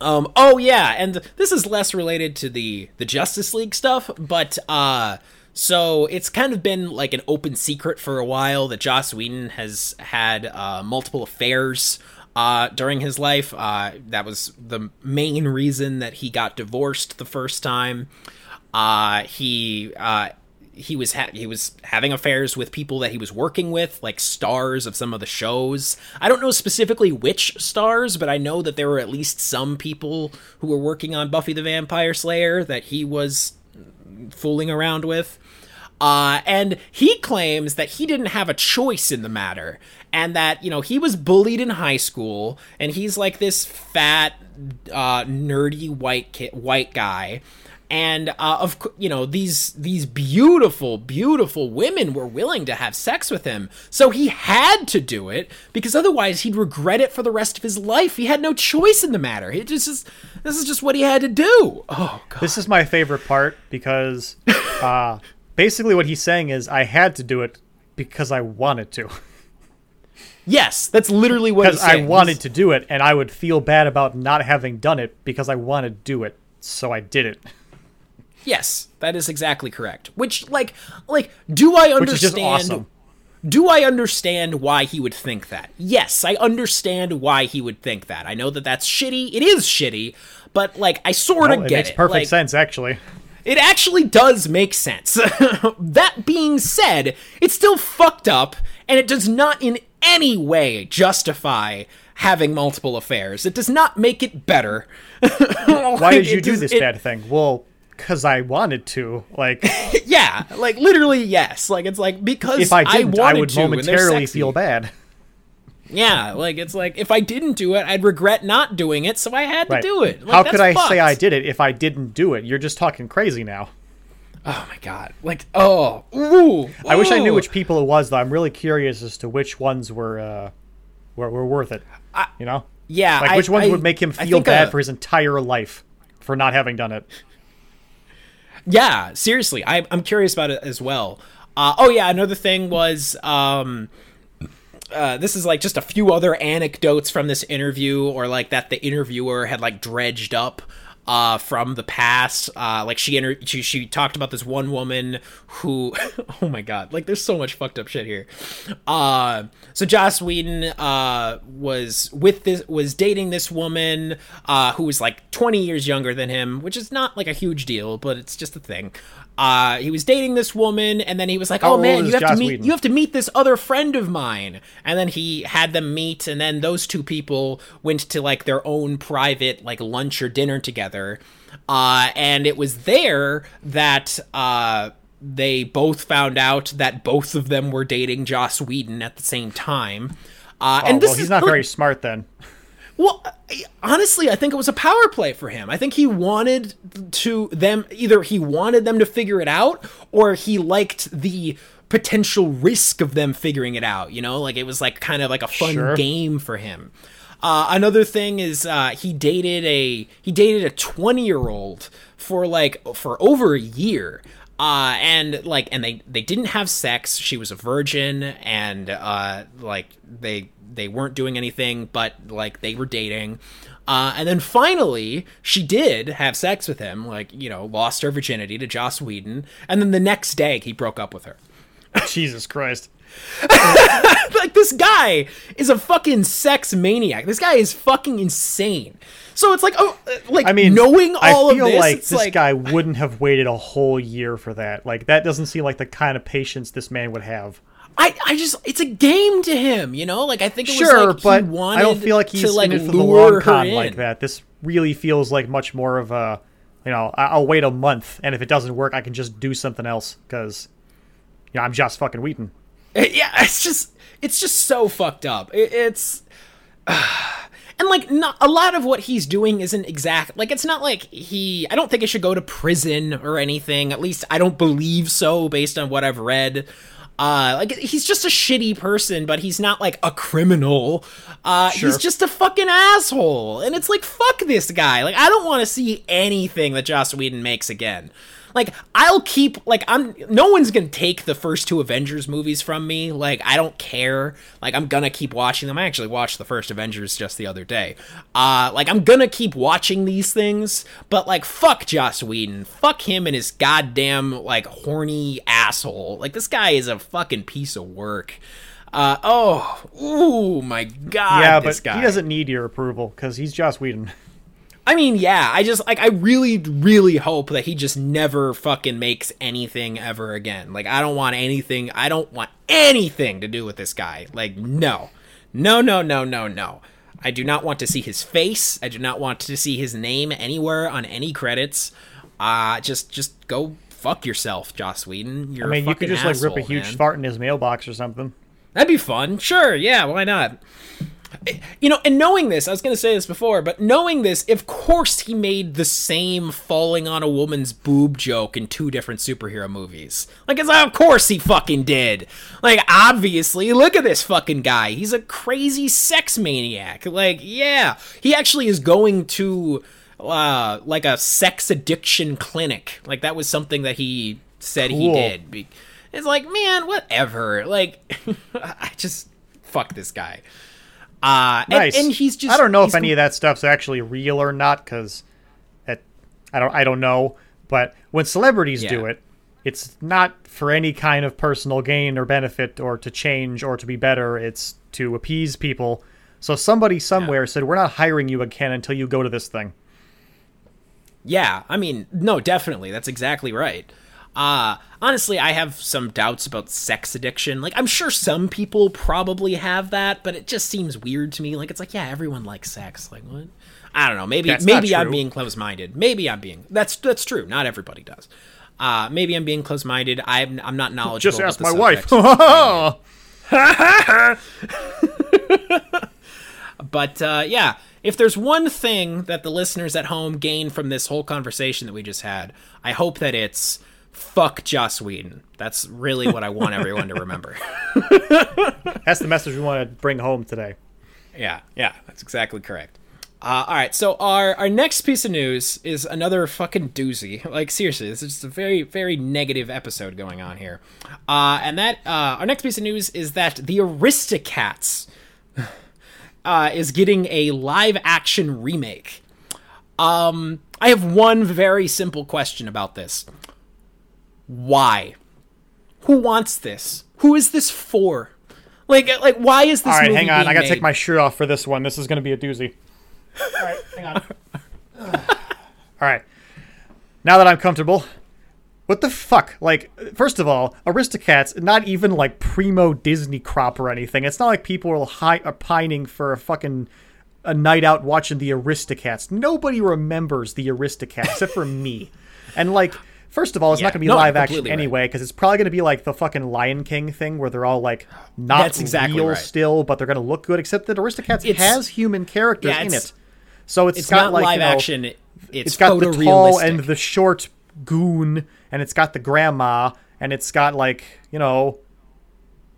Um, oh yeah, and this is less related to the the Justice League stuff, but uh so it's kind of been like an open secret for a while that Joss Whedon has had uh, multiple affairs uh, during his life. Uh, that was the main reason that he got divorced the first time. Uh, he uh, he was ha- he was having affairs with people that he was working with, like stars of some of the shows. I don't know specifically which stars, but I know that there were at least some people who were working on Buffy the Vampire Slayer that he was fooling around with. Uh, and he claims that he didn't have a choice in the matter, and that you know he was bullied in high school, and he's like this fat, uh, nerdy white white guy, and uh, of you know these these beautiful beautiful women were willing to have sex with him so he had to do it because otherwise he'd regret it for the rest of his life he had no choice in the matter he just is, this is just what he had to do oh god This is my favorite part because uh, basically what he's saying is I had to do it because I wanted to. yes that's literally what Because I wanted to do it, and I would feel bad about not having done it because I wanted to do it. So I did it. Yes that is exactly correct which like like do i understand Which is just awesome. do I understand why he would think that? Yes, I understand why he would think that. I know that that's shitty. It is shitty, but like I sort of Well, it get makes it. perfect Like, sense, actually. It actually does make sense. that being said, it's still fucked up, and it does not in any way justify having multiple affairs. It does not make it better. Why did you do this bad thing? Well, because I wanted to. Like, Yeah, like literally, yes. Like it's like because if I didn't, I, wanted would to, momentarily feel bad. Yeah, like it's like if I didn't do it, I'd regret not doing it, so I had Right. to do it. Like, How could I say. I did it if I didn't do it? You're just talking crazy now. Oh my god! Like oh, ooh, I wish I knew which people it was, though. I'm really curious as to which ones were uh, were, were worth it. you know, Yeah, like I- which ones I- would make him feel bad uh, for his entire life for not having done it. Yeah, seriously, I, I'm curious about it as well. Uh, oh yeah, another thing was um, uh, this is like just a few other anecdotes from this interview, or like that the interviewer had like dredged up uh, from the past. Uh, like she, inter- she she talked about this one woman who, oh my god, like there's so much fucked up shit here. Uh, so Joss Whedon uh, was with this was dating this woman uh, who was like 20 years younger than him, which is not like a huge deal, but it's just a thing. Uh, he was dating this woman, and then he was like, How "Oh man, you have to meet Whedon? you have to meet this other friend of mine." And then he had them meet, and then those two people went to like their own private like lunch or dinner together. Uh, and it was there that uh, they both found out that both of them were dating Joss Whedon at the same time. Uh, Oh, and this well, he's is not very smart then. well, honestly, I think it was a power play for him. I think he wanted to them either he wanted them to figure it out or he liked the potential risk of them figuring it out, you know? Like it was like kind of like a fun Sure. game for him. Uh, another thing is uh, he dated a he dated a 20 year old for like for over a year uh and like and they they didn't have sex she was a virgin and uh like they they weren't doing anything but like they were dating uh and then finally she did have sex with him like you know lost her virginity to Joss Whedon and then the next day he broke up with her Jesus Christ. like this guy is a fucking sex maniac. This guy is fucking insane. So it's like, oh, uh, like I mean, knowing all I feel of this, like this like, guy wouldn't have waited a whole year for that. Like that doesn't seem like the kind of patience this man would have. I, I just, it's a game to him, you know. Like I think it Sure, was like but I don't feel like he's to like in it for the long con like that. This really feels like much more of a, you know, I'll wait a month, and if it doesn't work, I can just do something else because, you know, I'm just fucking Whedon. Eh, yeah it's just it's just so fucked up It- it's and like not a lot of what he's doing isn't exact like it's not like he i don't think it should go to prison or anything at least i don't believe so based on what i've read uh like he's just a shitty person but he's not like a criminal. Uh Sure. he's just a fucking asshole. And it's like fuck this guy. Like i don't want to see anything that joss whedon makes again like I'll keep like I'm no one's gonna take the first two Avengers movies from me. Like I don't care. Like I'm gonna keep watching them. I actually watched the first Avengers just the other day. Uh like I'm gonna keep watching these things, but like fuck Joss Whedon. Fuck him and his goddamn like horny asshole. Like this guy is a fucking piece of work. Uh oh, ooh my god. yeah, but guy. he doesn't need your approval because he's Joss Whedon. I mean, yeah, I just like I really really hope that he just never fucking makes anything ever again. Like I don't want anything I don't want anything to do with this guy. Like no. No, no, no, no, no. I do not want to see his face. I do not want to see his name anywhere on any credits. Uh just just go fuck yourself, Joss Whedon. You're I mean, you could just like rip a huge man. fart in his mailbox or something. That'd be fun. Sure, yeah, why not? You know, and knowing this, I was going to say this before, but knowing this, of course he made the same falling on a woman's boob joke in two different superhero movies. Like, it's, of course he fucking did. Like, obviously, look at this fucking guy. He's a crazy sex maniac. Like, yeah, he actually is going to, uh, like a sex addiction clinic. Like, that was something that he said he did. It's like, man, whatever. Like, I just fuck this guy. Uh, and, Nice. and he's just. I don't know if any of that stuff's actually real or not because, I don't I don't know. But when celebrities do it, it's not for any kind of personal gain or benefit or to change or to be better. It's to appease people. So somebody somewhere said, "We're not hiring you again until you go to this thing." Yeah, I mean, no, definitely. That's exactly right. Uh, honestly, I have some doubts about sex addiction. Like, I'm sure some people probably have that, but it just seems weird to me. Like, it's like, yeah, everyone likes sex. Like, what? I don't know. Maybe That's maybe I'm being close-minded. Maybe I'm being that's that's true. Not everybody does. Uh, maybe I'm being close-minded. I'm I'm not knowledgeable. Just ask my wife. But uh, yeah, if there's one thing that the listeners at home gain from this whole conversation that we just had, I hope that it's fuck Joss Whedon. That's really what I want everyone to remember. That's the message we want to bring home today. yeah, yeah, that's exactly correct. Uh, all right, so our our next piece of news is another fucking doozy. Like seriously, this is just a very very negative episode going on here. Uh, and that uh, our next piece of news is that the Aristocats uh, is getting a live action remake. Um, I have one very simple question about this. Why? Who wants this? Who is this for? Like, like, why is this? All right, movie hang on. being I gotta made? take my shirt off for this one. This is gonna be a doozy. All right, hang on. All right. Now that I'm comfortable, what the fuck? Like, first of all, Aristocats, not even like primo Disney crop or anything. It's not like people are, hi- are pining for a fucking a night out watching the Aristocats. Nobody remembers the Aristocats except for me. And like, first of all, it's Yeah. not gonna be No, live action right. anyway because it's probably gonna be like the fucking Lion King thing where they're all like not That's exactly real right. still, but they're gonna look good. Except that Aristocats It's- has human characters Yeah, in it, so it's It's got not like live you know, action. it- It's, it's got the tall and the short goon, and it's got the grandma, and it's got like you know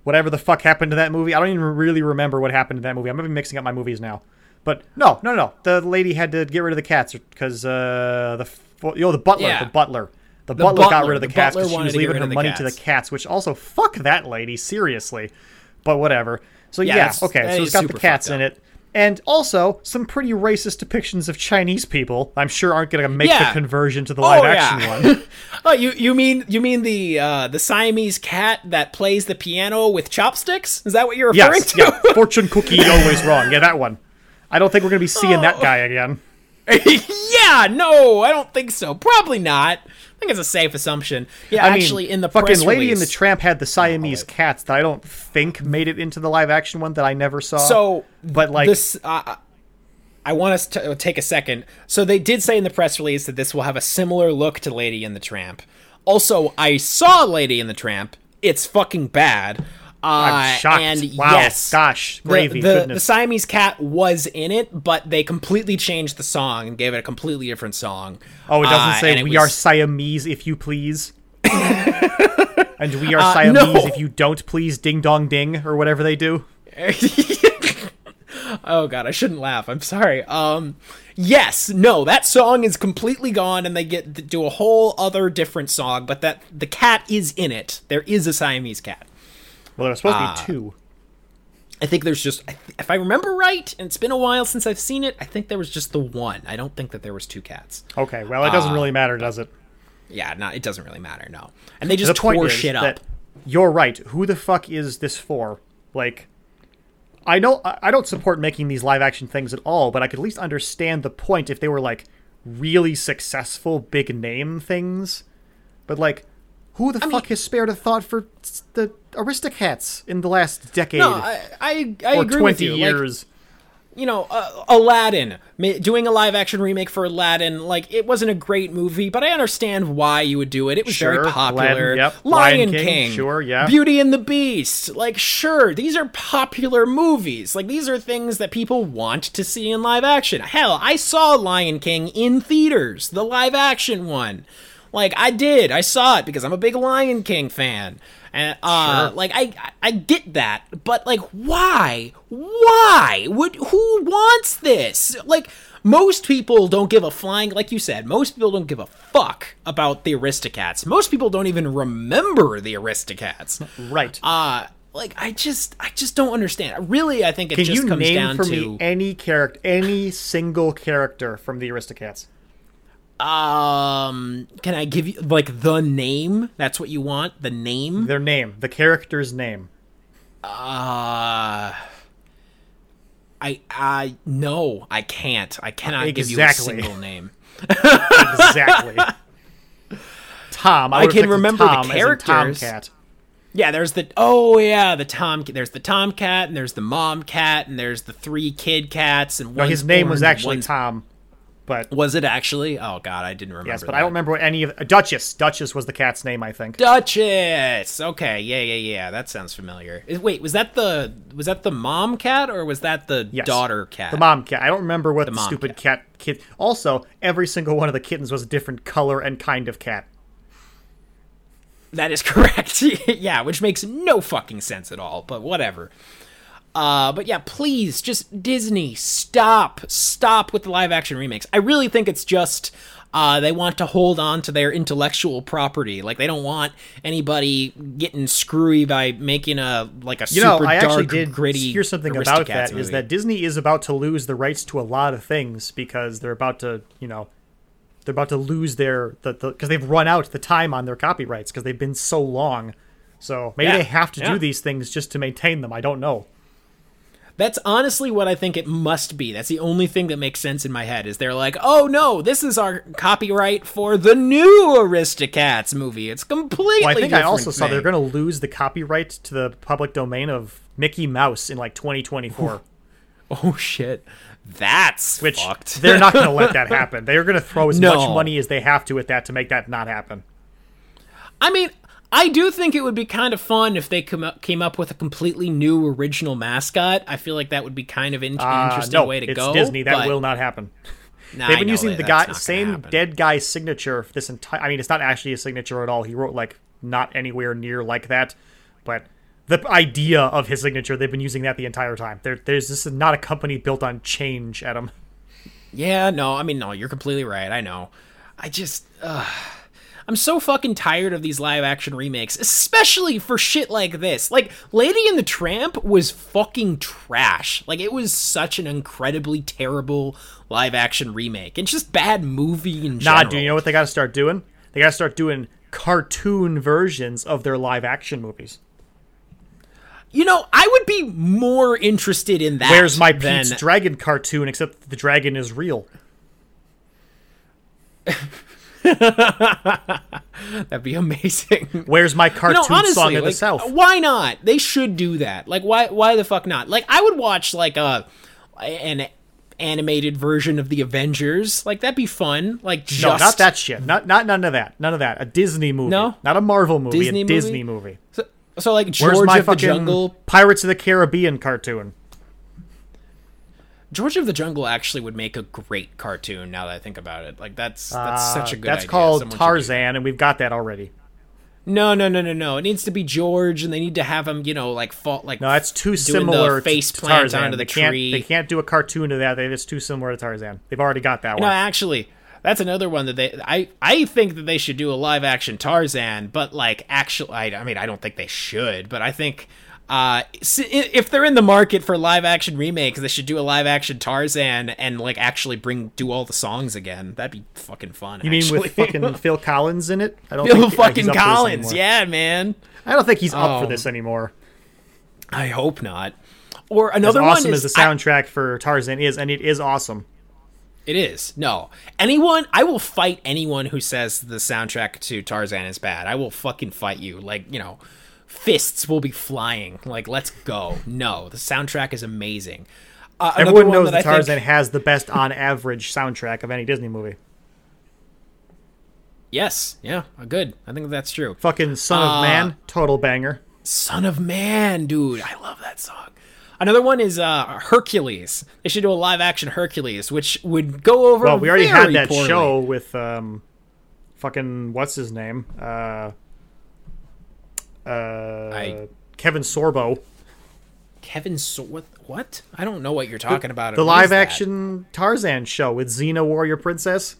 whatever the fuck happened to that movie. I don't even really remember what happened to that movie. I'm maybe mixing up my movies now. But no, no, no. The lady had to get rid of the cats because uh, the you know the butler, Yeah. the butler, the, The butler, got rid of the, The cats because she was leaving her money to the cats. cats. Which also fuck that lady seriously. But whatever. So Yeah, yeah, okay. So it's got the cats in it. And also, some pretty racist depictions of Chinese people. I'm sure aren't going to make Yeah. the conversion to the live Oh, action yeah. one. Oh, you you mean you mean the uh, the Siamese cat that plays the piano with chopsticks? Is that what you're referring yes, to? yeah. Fortune cookie always wrong. Yeah, that one. I don't think we're going to be seeing Oh. that guy again. yeah, no, I don't think so. Probably not. I think it's a safe assumption. Yeah, I mean, actually, in the fucking Lady and the Tramp had the Siamese cats that I don't think made it into the live action one that I never saw. So, but like, this, uh, I want us to take a second. So they did say in the press release that this will have a similar look to Lady and the Tramp. Also, I saw Lady and the Tramp. It's fucking bad. Uh, I'm shocked. And wow, yes, gosh, the, gravy, the, the goodness. Siamese cat was in it, but they completely changed the song and gave it a completely different song. oh, it doesn't Uh, say it we was- are Siamese if you please. and we are Uh, Siamese no. if you don't please, ding dong ding, or whatever they do. oh god, I shouldn't laugh. I'm sorry. Um yes, no, that song is completely gone and they get do a whole other different song, but that the cat is in it. There is a Siamese cat. Well, there was supposed Ah. to be two. I think there's just if I remember right, and it's been a while since I've seen it, I think there was just the one. I don't think that there was two cats. Okay, well, it Ah. doesn't really matter, does it? Yeah, no, it doesn't really matter, no. And they just the tore shit up. you're right. Who the fuck is this for? Like, I know I don't support making these live action things at all, but I could at least understand the point if they were like really successful big name things. But like, who the fuck has spared a thought for the Aristocats in the last decade No, I I, I or agree twenty with you. Like, years? you know, uh, Aladdin, doing a live action remake for Aladdin, like it wasn't a great movie, but I understand why you would do it. It was Sure, very popular. Aladdin, yep. Lion, Lion King, King, sure, yeah. Beauty and the Beast, like sure, these are popular movies. Like these are things that people want to see in live action. Hell, I saw Lion King in theaters, the live action one. Like I did, I saw it because I'm a big Lion King fan. And uh Sure. like I I get that, but like why? Why? Would who wants this? Like most people don't give a flying like you said, most people don't give a fuck about the Aristocats. Most people don't even remember the Aristocats. Right. Uh like I just I just don't understand. Really I think it Can just comes down to any character, any single character from the Aristocats? Um can I give you like the name? That's what you want? The name? Their name, the character's name. Uh I I no, I can't. I cannot give you a Exactly. single name. Exactly. Tom. I, I can remember the Tom in characters. Tomcat. Yeah, there's the oh yeah, the tom there's the tomcat and there's the mom cat and there's the three kid cats and No, his name was actually Tom, but Was it actually? Oh god, I didn't remember. yes, but that. I don't remember what any of uh, Duchess. Duchess was the cat's name, I think. Duchess. Okay, yeah, yeah, yeah. That sounds familiar. Wait, was that the was that the mom cat or was that the Yes. daughter cat? The mom cat. I don't remember what the, mom stupid cat. kid. Also, every single one of the kittens was a different color and kind of cat. That is correct. yeah, which makes no fucking sense at all, but whatever. Uh, but yeah, please, just Disney, stop, stop with the live action remakes. I really think it's just uh, they want to hold on to their intellectual property. Like they don't want anybody getting screwy by making a like a You super know, I actually dark, did gritty. hear something about that. Is movie. that Disney is about to lose the rights to a lot of things because they're about to, you know, they're about to lose their the because they've run out the time on their copyrights because they've been so long. So maybe Yeah, they have to yeah. do these things just to maintain them. I don't know. That's honestly what I think it must be. That's the only thing that makes sense in my head. Is they're like, oh no, this is our copyright for the new Aristocats movie. It's completely. Well, I think I also saw they're going to lose the copyright to the public domain of Mickey Mouse in like 2024, Oh shit, that's which fucked. they're not going to let that happen. They're going to throw as No. much money as they have to at that to make that not happen. I mean, I do think it would be kind of fun if they come up, came up with a completely new original mascot. I feel like that would be kind of in- Uh, interesting no, way to it's go. Disney. That will not happen. Nah, They've been using that the guy same dead guy's signature for this entire. I mean, it's not actually a signature at all. He wrote like not anywhere near like that, but the idea of his signature, they've been using that the entire time. There, there's this is not a company built on change, Adam. Yeah, no, I mean, no, you're completely right. I know. I just, uh, I'm so fucking tired of these live action remakes, especially for shit like this. Like Lady and the Tramp was fucking trash. Like it was such an incredibly terrible live action remake. It's just bad movie general. Nah, do you know what they got to start doing? They got to start doing cartoon versions of their live action movies. You know, I would be more interested in that. Where's my than- Pete's Dragon cartoon, except the dragon is real? That'd be amazing. Where's my cartoon honestly, song of the South? Why not? They should do that. Like, why? Why the fuck not? Like, I would watch like a an animated version of the Avengers. Like, that'd be fun. Like, just No, not that shit. Not not none of that. None of that. A Disney movie. No? not a Marvel movie. Disney a movie? Disney movie. So, so like Where's George my of the fucking Jungle. Pirates of the Caribbean cartoon? George of the Jungle actually would make a great cartoon. Now that I think about it, like that's that's such a Uh, good. That's idea. called Someone Tarzan, and we've got that already. No, no, no, no, no. It needs to be George, and they need to have him, you know, like fall, like No, that's too similar face to, plant Tarzan. onto the they can't, tree. They can't do a cartoon of that. It's too similar to Tarzan. They've already got that one. No, actually, that's another one that they. I I think that they should do a live action Tarzan, but like actually, I, I mean, I don't think they should, but I think. Uh, if they're in the market for live action remakes, they should do a live action Tarzan and like actually bring do all the songs again. That'd be fucking fun. You mean with fucking Phil Collins in it? I don't Phil think uh, fucking this Collins? Yeah, man. I don't think he's up for Oh. this anymore. I hope not. Or As another awesome one as is the I- soundtrack for Tarzan is, and it is awesome. It is. No. Anyone I will fight anyone who says the soundtrack to Tarzan is bad. I will fucking fight you. Like, you know, fists will be flying. Like, let's go. No, the soundtrack is amazing. Uh, Everyone knows that Tarzan think- has the best on average soundtrack of any Disney movie. Yes. Yeah. uh, Good. I think that's true. Fucking Son Uh, of Man, total banger. Son of Man, dude. I love that song. Another one is uh, Hercules. They should do a live action Hercules, which would go over. Well, we already had that poorly. show with um, fucking what's his name? Uh, uh, Kevin Sorbo. Kevin, so- what? What? I don't know what you're talking about. The What is live action Tarzan show with Xena Warrior Princess.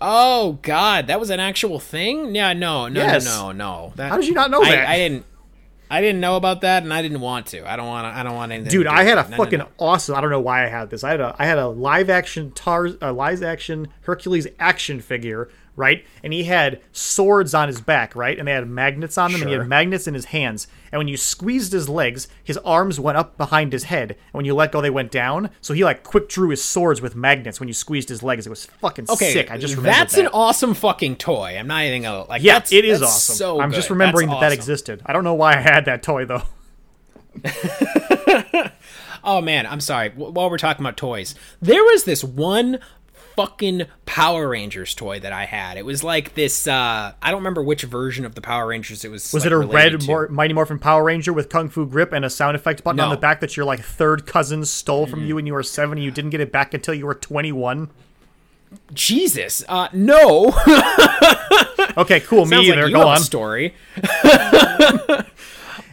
Oh God, that was an actual thing? Yeah, no, no, Yes. no, no, no. That, How did you not know I, that? I didn't. I didn't know about that, and I didn't want to. I don't want. I don't want anything. Dude, I had a. No, no, fucking no. awesome. I don't know why I had this. I had a I had a live action Tar a live action Hercules action figure, right? And he had swords on his back, right? And they had magnets on them, and he had magnets in his hands. And when you squeezed his legs, his arms went up behind his head, and when you let go, they went down. So he like quick drew his swords with magnets when you squeezed his legs. It was fucking Okay, sick. I just remembered that's that. an awesome fucking toy. I'm not even gonna like. yeah, that's, it is awesome. So I'm good. just remembering That's that that existed. I don't know why I had that toy though. Oh man, I'm sorry. W- while we're talking about toys, there was this one fucking Power Rangers toy that I had. It was like this. uh I don't remember which version of the Power Rangers it was. Was like, it a red. Mor- Mighty Morphin Power Ranger with Kung Fu grip and a sound effect button on the back that your like third cousin stole from you when you were seven and you didn't get it back until you were 21? Jesus, uh, no. Okay, cool. Me Sounds either. like you Go have on. a story. yeah,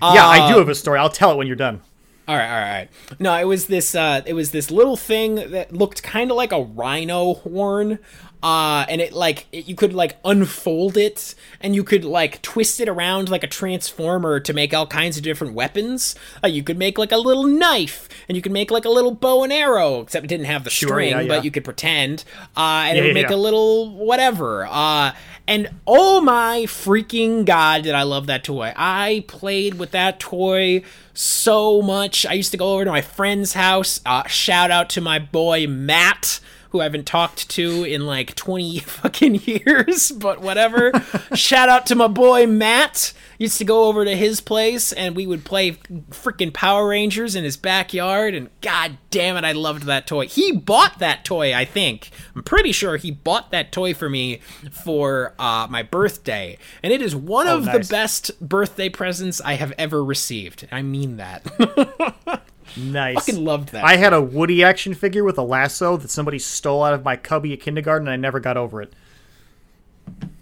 I do have a story. I'll tell it when you're done. All right, all right, all right. No, it was this. Uh, it was this little thing that looked kind of like a rhino horn. Uh, and it like it, you could like unfold it, and you could like twist it around like a transformer to make all kinds of different weapons. Uh, you could make like a little knife, and you could make like a little bow and arrow, except it didn't have the string, yeah, yeah. but you could pretend. Uh, and Yeah, it would make a little whatever. Uh, and oh my freaking god, did I love that toy! I played with that toy so much. I used to go over to my friend's house. Uh, shout out to my boy Matt. Who I haven't talked to in like 20 fucking years, but whatever. Shout out to my boy Matt. Used to go over to his place and we would play freaking Power Rangers in his backyard. And god damn it, I loved that toy. He bought that toy, I think. I'm pretty sure he bought that toy for me for uh, my birthday. And it is one of nice. the best birthday presents I have ever received. I mean that. Nice. Fucking loved that. I had a Woody action figure with a lasso that somebody stole out of my cubby at kindergarten, and I never got over it.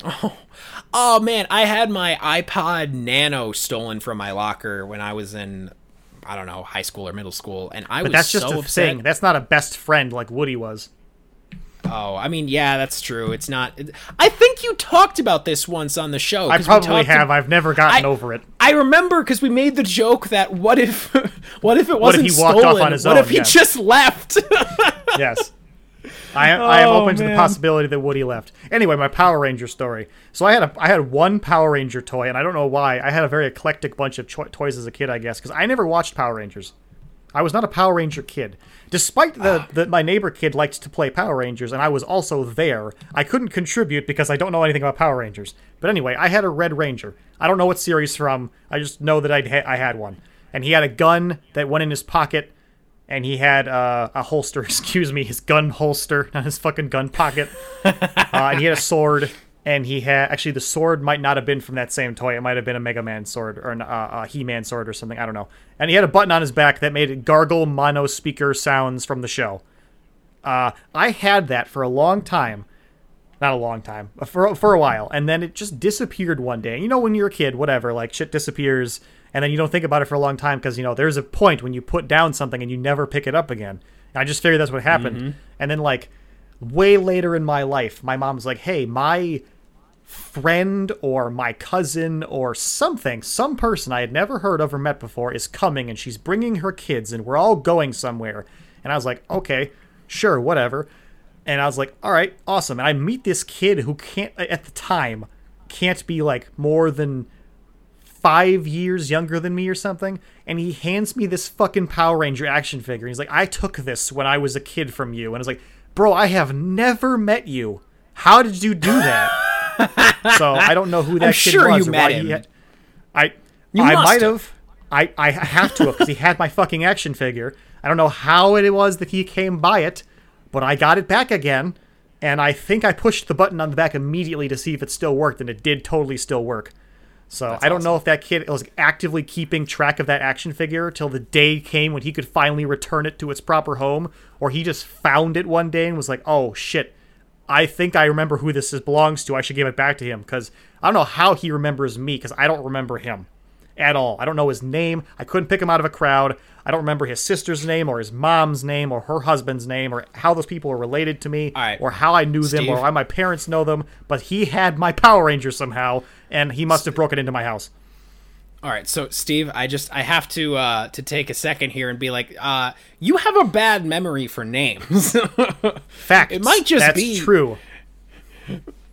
Oh Oh, man, I had my iPod Nano stolen from my locker when I was in I don't know, high school or middle school and I But was that's just so a upset. thing. That's not a best friend like Woody was. Oh, I mean, yeah, that's true. It's not. I think you talked about this once on the show. I probably have. ab- I've never gotten I- over it. I remember because we made the joke that what if, what if it wasn't he walked off stolen? on his what own? if he Yeah. just left? yes. I, I am Oh, open to the possibility that Woody left. Anyway, my Power Ranger story. So I had a I had one Power Ranger toy, and I don't know why. I had a very eclectic bunch of cho- toys as a kid, I guess, because I never watched Power Rangers. I was not a Power Ranger kid. Despite the, ah. the my neighbor kid liked to play Power Rangers, and I was also there, I couldn't contribute because I don't know anything about Power Rangers. But anyway, I had a Red Ranger. I don't know what series from. I just know that I'd ha- I had one, and he had a gun that went in his pocket, and he had uh, a holster. Excuse me, his gun holster, not his fucking gun pocket. uh, and he had a sword, and he had actually the sword might not have been from that same toy. It might have been a Mega Man sword or an, uh, a He Man sword or something. I don't know. And he had a button on his back that made gargle mono speaker sounds from the show. Uh, I had that for a long time. Not a long time, uh, for for a while, and then it just disappeared one day. You know, when you're a kid, whatever, like shit disappears, and then you don't think about it for a long time because you know there's a point when you put down something and you never pick it up again. And I just figured that's what happened. Mm-hmm. And then like way later in my life, my mom's like, "Hey, my friend or my cousin or something, some person I had never heard of or met before is coming and she's bringing her kids and we're all going somewhere. And I was like, okay, sure, whatever. And I was like, all right, awesome. And I meet this kid who can't, at the time, can't be like more than five years younger than me or something. And he hands me this fucking Power Ranger action figure. He's like, I took this when I was a kid from you. And I was like, bro, I have never met you. How did you do that? so I don't know who that I'm kid sure was you met him. had. I You I might have. have. I I have to have because he had my fucking action figure. I don't know how it was that he came by it, but I got it back again, and I think I pushed the button on the back immediately to see if it still worked, and it did totally still work. So I don't know if that kid was actively keeping track of that action figure till the day came when he could finally return it to its proper home, or he just found it one day and was like, "Oh shit, I think I remember who this is belongs to. I should give it back to him. Because I don't know how he remembers me because I don't remember him at all. I don't know his name. I couldn't pick him out of a crowd. I don't remember his sister's name or his mom's name or her husband's name or how those people are related to me right. or how I knew them or why my parents know them. But he had my Power Ranger somehow and he must have broken into my house. All right, so Steve, I just I have to uh to take a second here and be like, uh, you have a bad memory for names. Fact. It might just That's be- true.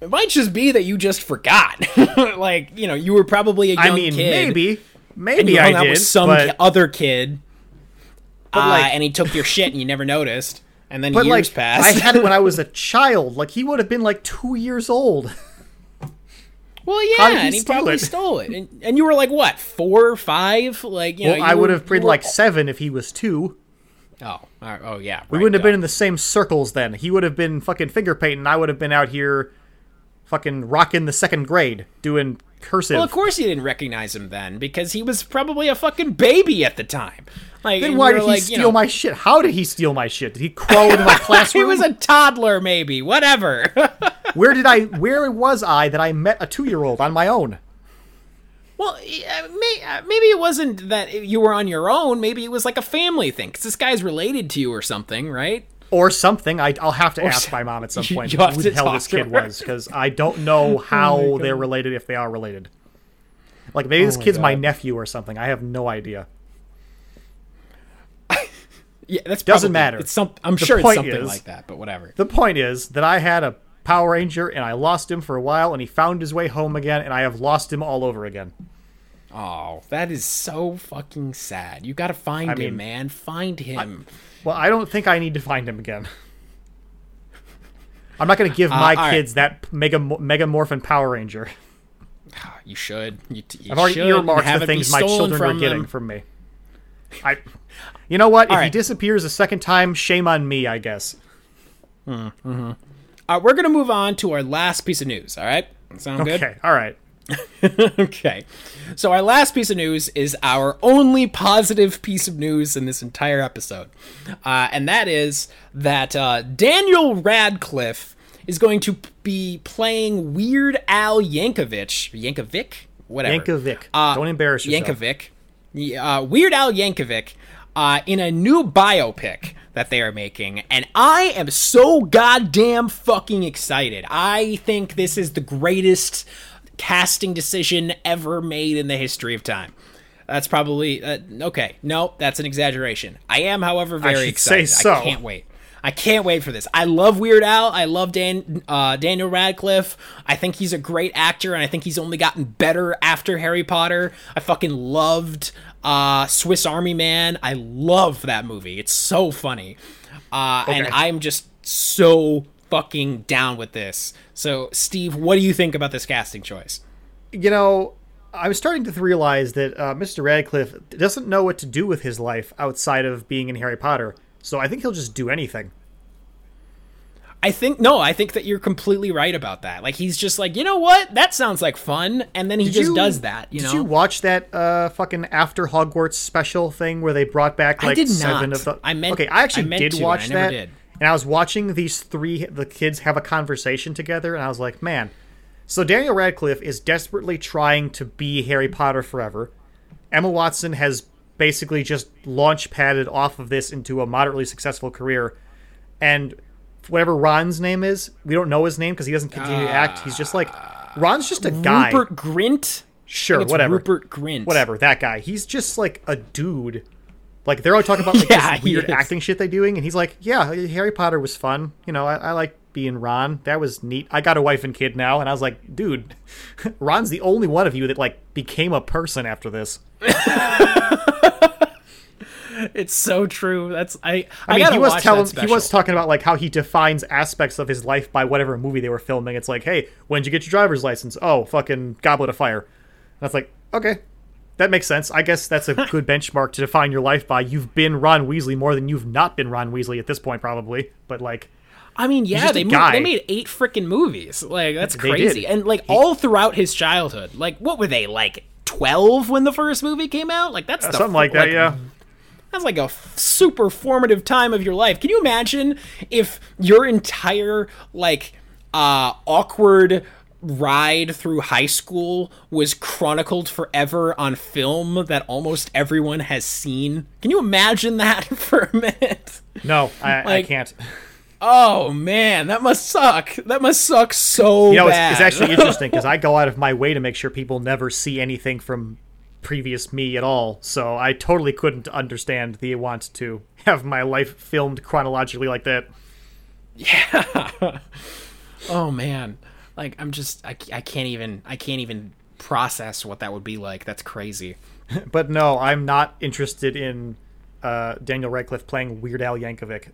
It might just be that you just forgot. like, you know, you were probably a young I mean, kid. maybe, maybe I did, with some but, ki- other kid, uh, like, and he took your shit and you never noticed. And then but years like, passed. I had it when I was a child. Like he would have been like two years old. well, yeah, he and he probably it? stole it. And, and you were like what, four or five? Like, you know, you I would have been like seven if he was two. Oh, right, oh yeah. We wouldn't have been in the same circles then. He would have been fucking finger painting. I would have been out here, fucking rocking the second grade, doing cursive. Well, of course you didn't recognize him then because he was probably a fucking baby at the time. Like, then why did he like, steal you know, my shit? How did he steal my shit? Did he crawl into my classroom? He was a toddler, maybe. Whatever. Where did I? Where was I that I met a two-year-old on my own? well, may, uh, maybe it wasn't that you were on your own. Maybe it was like a family thing because this guy's related to you or something, right? Or something. I, I'll have to ask s- my mom at some point who the hell this kid. Oh was because I don't know oh how they're related if they are related. Like maybe this oh my kid's my nephew or something. I have no idea. Yeah, that's Doesn't matter. It's some. I'm The sure it's something is- like that, but whatever. The point is that I had a Power Ranger and I lost him for a while and he found his way home again and I have lost him all over again. Oh, that is so fucking sad. You gotta find I him, mean, man. Find him. Well, I don't think I need to find him again. I'm not going to give uh, my all right. kids that mega mega morphin Power Ranger. you should. You, you I've already should earmarked the things my children are getting them. from me. I, you know what? if he disappears a second time, shame on me. I guess. Hmm, mm-hmm. Uh, we're gonna move on to our last piece of news. All right, sound good? Okay. All right. okay. So our last piece of news is our only positive piece of news in this entire episode, uh, and that is that uh, Daniel Radcliffe is going to be playing Weird Al Yankovic. Yankovic, whatever. Yankovic. Uh, Don't embarrass yourself. Yankovic. Yeah, Uh, Weird Al Yankovic uh, in a new biopic that they are making, and I am so goddamn fucking excited. I think this is the greatest casting decision ever made in the history of time. That's probably uh, okay. No, that's an exaggeration. I am, however, very excited. so. I can't wait. I can't wait for this. I love Weird Al. I love Dan uh, Daniel Radcliffe. I think he's a great actor, and I think he's only gotten better after Harry Potter. I fucking loved uh, Swiss Army Man. I love that movie. It's so funny, uh, and I'm just so fucking down with this. So, Steve, what do you think about this casting choice? you know, I'm starting to realize that uh, Mr. Radcliffe doesn't know what to do with his life outside of being in Harry Potter. So I think he'll just do anything. I think no, I think that you're completely right about that. Like he's just like, you know what? That sounds like fun, and then he Did just you- does that. You did know, you watch that uh, fucking After Hogwarts special thing where they brought back I like did seven not. of the? I meant- Okay, I actually I meant did to, watch I that, did. And I was watching these three the kids have a conversation together, and I was like, man. So Daniel Radcliffe is desperately trying to be Harry Potter forever. Emma Watson has basically just launch padded off of this into a moderately successful career, and whatever Ron's name is, we don't know his name because he doesn't continue to act. He's just like Ron's just a guy. Rupert Grint. Sure, it's whatever. Rupert Grint. Whatever, that guy. He's just like a dude. Like they're all talking about like Yeah, this weird acting shit they're doing, and he's like, "Yeah, Harry Potter was fun. You know, I, I like being Ron. That was neat. I got a wife and kid now." And I was like, "Dude, Ron's the only one of you that like became a person after this." It's so true. That's I. I, I, mean, he was telling, he was talking about like how he defines aspects of his life by whatever movie they were filming. It's like, hey, when did you get your driver's license? Oh, fucking Goblet of Fire. And it's like, okay, that makes sense. I guess that's a good benchmark to define your life by. You've been Ron Weasley more than you've not been Ron Weasley at this point, probably. But like, I mean, yeah, they moved, they made eight freaking movies. Like that's crazy, and like all throughout his childhood. Like what were they like? Twelve when the first movie came out. Like that's the, something like that, yeah. That's like a f- super formative time of your life. Can you imagine if your entire like uh awkward ride through high school was chronicled forever on film that almost everyone has seen? Can you imagine that for a minute? No, I, I can't. Oh man, that must suck. That must suck so You know, it's, bad. it's actually interesting because I go out of my way to make sure people never see anything from previous me at all. So I totally couldn't understand the want to have my life filmed chronologically like that. Yeah. oh man, like I'm just I, I can't even I can't even process what that would be like. That's crazy. But no, I'm not interested in uh, Daniel Radcliffe playing Weird Al Yankovic.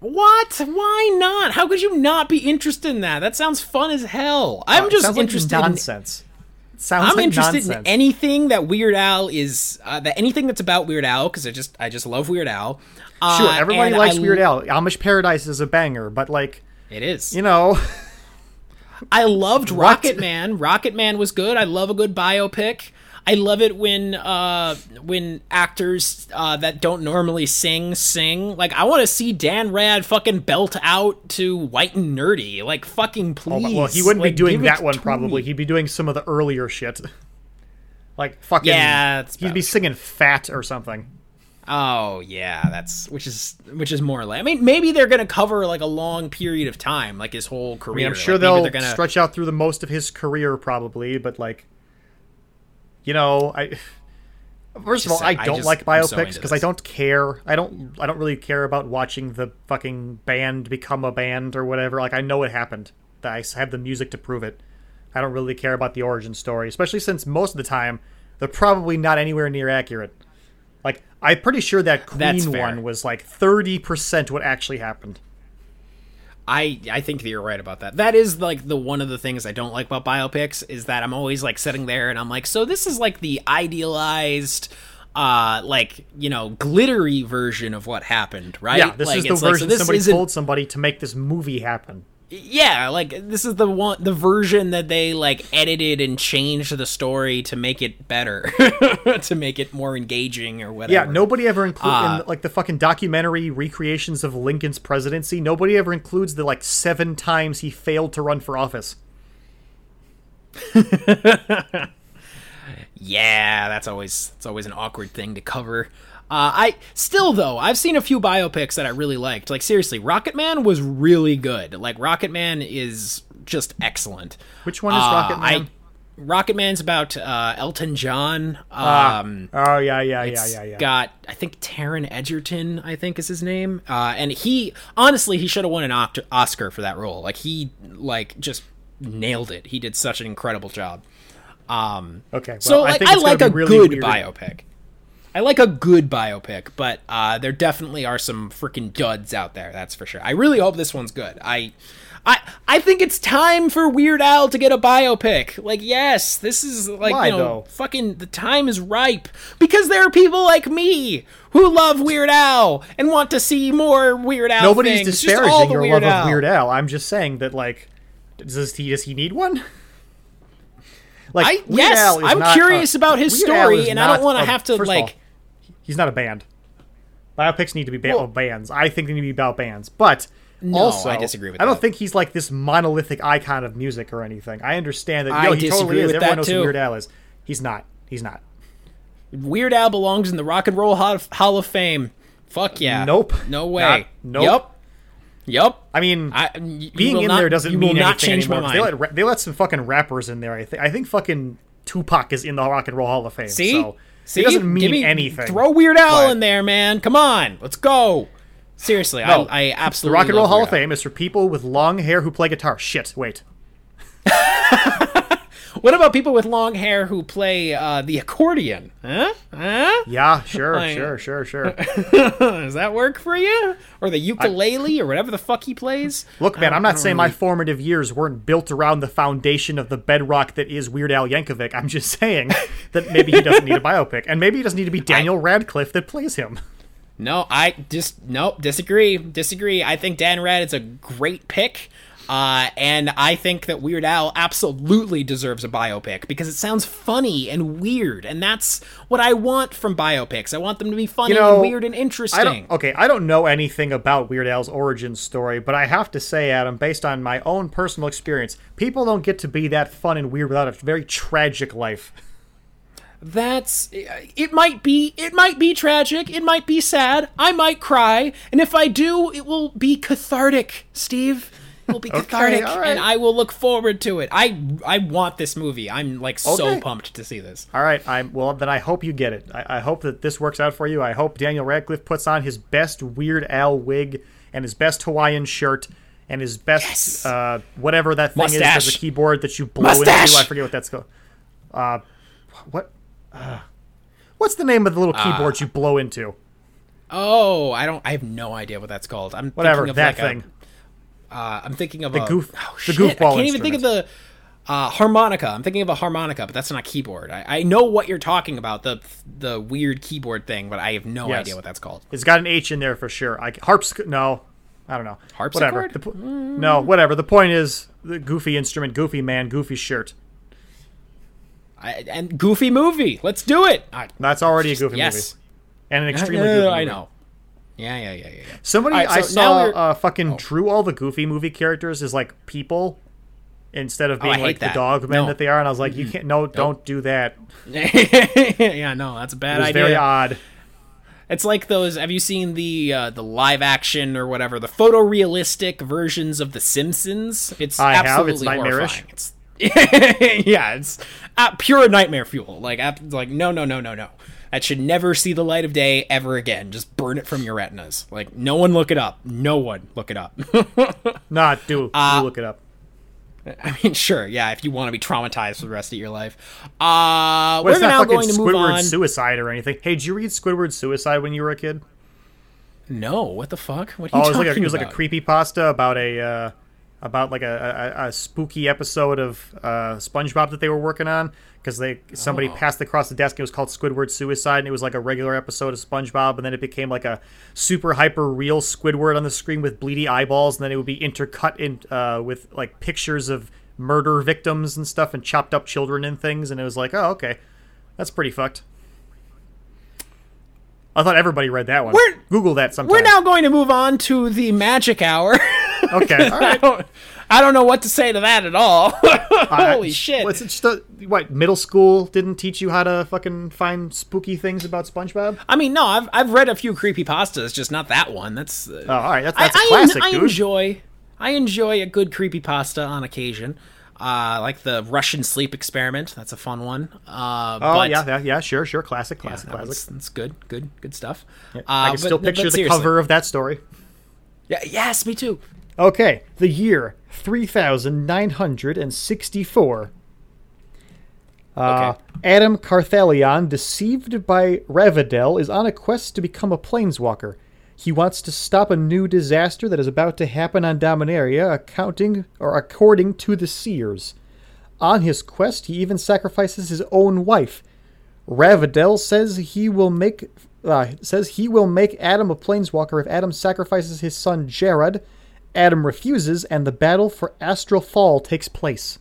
What? Why not? How could you not be interested in that? That sounds fun as hell. I'm Uh, just sounds like interested in nonsense. It sounds I'm like interested nonsense. in anything that Weird Al is uh, that anything that's about Weird Al because I just I just love Weird Al. Uh, Sure, everybody likes I- Weird Al. Amish Paradise is a banger, but like, It is. you know, I loved Rocket Man. Rocket Man was good. I love a good biopic. I love it when uh when actors uh that don't normally sing sing. Like I want to see Dan Rad fucking belt out to White and Nerdy. Like fucking please. well, he wouldn't Like, be doing that one probably. me. He'd be doing some of the earlier shit. Like fucking Yeah, he'd be probably singing "Fat" or something. Oh yeah, that's which is which is more like I mean maybe they're gonna cover like a long period of time, like his whole I career. mean, I'm sure Like, they'll gonna stretch out through the most of his career, probably. But like, you know, I first of all, I I don't just- like so biopics because I don't care. I don't. I don't really care about watching the fucking band become a band or whatever. Like, I know it happened. I have the music to prove it. I don't really care about the origin story, especially since most of the time they're probably not anywhere near accurate. Like, I'm pretty sure that Queen one was like 30% what actually happened. I I think that you're right about that. That is like the one of the things I don't like about biopics is that I'm always like sitting there and I'm like, so this is like the idealized uh like you know glittery version of what happened right Yeah, this Like, is the like, so version this somebody isn't- told somebody to make this movie happen. Yeah like this is the one the version that they like edited and changed the story to make it better to make it more engaging or whatever Yeah, nobody ever includes Uh, in like the fucking documentary recreations of Lincoln's presidency. Nobody ever includes the like seven times he failed to run for office. yeah that's always it's always an awkward thing to cover Uh, I still though I've seen a few biopics that I really liked. Like seriously, Rocket Man was really good. Like Rocket Man is just excellent. Which one is Uh, Rocket Man? I, Rocket Man's about uh, Elton John. Ah. Um, oh yeah, yeah, yeah, yeah, yeah. got I think Taron Egerton, I think is his name, uh, and he honestly he should have won an Oscar for that role. Like he like just nailed it. He did such an incredible job. Um, Okay, well, so I like think I, it's gonna like a really good weird. biopic. I like a good biopic, but uh, there definitely are some freaking duds out there. That's for sure. I really hope this one's good. I, I, I think it's time for Weird Al to get a biopic. Like, yes, this is like Why, you know, though? fucking the time is ripe because there are people like me who love Weird Al and want to see more Weird Al. Nobody's things. Disparaging your love Al. of Weird Al. I'm just saying that like, does he does he need one? Like, I, Weird yes, I'm curious a- about his Weird story, and I don't want to have to like. He's not a band. Biopics need to be ba- Well- bands. I think they need to be about bands, but No, also I disagree with I don't that. think he's like this monolithic icon of music or anything. I understand that. I Yo, he totally disagree is. with Everyone that knows too. who Weird Al is. He's not. He's not. Weird Al belongs in the Rock and Roll Hall of Fame. Fuck yeah. Nope. No way. Not- nope. Yep. Yup. I mean, I, being in not- there doesn't mean not change anymore. They mind. let they let some fucking rappers in there. I think I think fucking Tupac is in the Rock and Roll Hall of Fame. See? so See? it doesn't mean me- anything. Throw Weird Al But- in there, man. Come on. Let's go. Seriously, No, I, I the absolutely Rock and Roll Hall of Fame is for people with long hair who play guitar. Shit, wait. What about people with long hair who play uh, the accordion? Huh? Huh? Yeah, sure, Like- sure, sure, sure. Does that work for you? Or the ukulele or whatever the fuck he plays? Look, man, I I'm not saying my formative years weren't built around the foundation of the bedrock that is Weird Al Yankovic. I'm just saying that maybe he doesn't need a biopic, and maybe he doesn't need to be Daniel Radcliffe that plays him. No, I just nope, disagree. Disagree. I think Dan Rad is a great pick. Uh, and I think that Weird Al absolutely deserves a biopic because it sounds funny and weird, and that's what I want from biopics. I want them to be funny You know, and weird and interesting. I don't. Okay, I don't know anything about Weird Al's origin story, but I have to say, Adam, based on my own personal experience, people don't get to be that fun and weird without a very tragic life. That's it. Might be it might be tragic. It might be sad. I might cry, and if I do, it will be cathartic. Steve, will be cathartic, all right. and I will look forward to it. I I want this movie. I'm like so pumped to see this. All right, I'm well. Then I hope you get it. I, I hope that this works out for you. I hope Daniel Radcliffe puts on his best Weird Al wig and his best Hawaiian shirt and his best Yes. uh, whatever that thing is as a keyboard that you blow Mustache. into. I forget what that's called. Uh, what? Uh, what's the name of the little keyboard you blow into? Oh, I don't. I have no idea what that's called. I'm Whatever thinking of that like thing. Uh, I'm thinking of The a goof- Oh, the shit, goofball I can't even think of the uh, harmonica. I'm thinking of a harmonica, but that's not a keyboard. I, I know what you're talking about the the weird keyboard thing, but I have no Yes. idea what that's called. It's got an H in there for sure. I harpsc. No, I don't know. Whatever. Harpsichord? The po- No, whatever. The point is the goofy instrument, goofy man, goofy shirt. I, and goofy movie. Let's do it. I, That's already a goofy yes. movie. And an extremely Yeah, goofy I movie. know. Yeah, yeah, yeah, yeah. yeah. Somebody right, I so now saw Oh. uh, fucking drew all the Goofy movie characters as like people instead of Oh, being hate like that. the dog men No. that they are, and I was like, you can't. No, don't do that. yeah, no, that's a bad idea. very odd. It's like those. Have you seen the uh, the live action or whatever the photorealistic versions of The Simpsons? It's I have. It's nightmarish. It's yeah, it's uh, pure nightmare fuel. Like ap- like no no no no no. That should never see the light of day ever again. Just burn it from your retinas. Like no one look it up. No one look it up. Nah, do, Uh, look it up. I mean, sure, yeah. If you want to be traumatized for the rest of your life, uh, But we're now going to move Squidward on. suicide or anything. Hey, did you read Squidward suicide when you were a kid? no, what the fuck? What are you Oh, it was talking like a, it was about? like a creepy pasta about a uh, about like a, a, a spooky episode of uh, SpongeBob that they were working on because they somebody Oh. passed across the desk. It was called Squidward Suicide, and it was like a regular episode of SpongeBob, and then it became like a super hyper real Squidward on the screen with bleedy eyeballs, and then it would be intercut in uh, with like pictures of murder victims and stuff, and chopped up children and things, and it was like, oh okay, that's pretty fucked. I thought everybody read that one. We're- Google that sometime. We're now going to move on to the magic hour. okay. All I don't, I don't know what to say to that at all. Holy I- shit! What's it just a, what middle school didn't teach you how to fucking find spooky things about SpongeBob? I mean, no, I've I've read a few creepy pastas, just not that one. That's uh, Oh, all right, that's, I, that's a I en- classic, I dude. enjoy I enjoy a good creepy pasta on occasion. Uh, like the Russian sleep experiment. That's a fun one. Uh, oh but, yeah, yeah, yeah, sure, sure, classic, classic, that classic. was- that's good, good, good stuff. Uh, I can but- still picture the cover of that story. Yeah, yes, me too. Okay, the year 3964. Uh, Okay. Adam Carthalion, deceived by Ravidel, is on a quest to become a planeswalker. He wants to stop a new disaster that is about to happen on Dominaria, accounting or according to the seers. On his quest, he even sacrifices his own wife. Ravidel says he will make uh, says he will make Adam a planeswalker if Adam sacrifices his son Jared. Adam refuses, and the battle for Astral Fall takes place.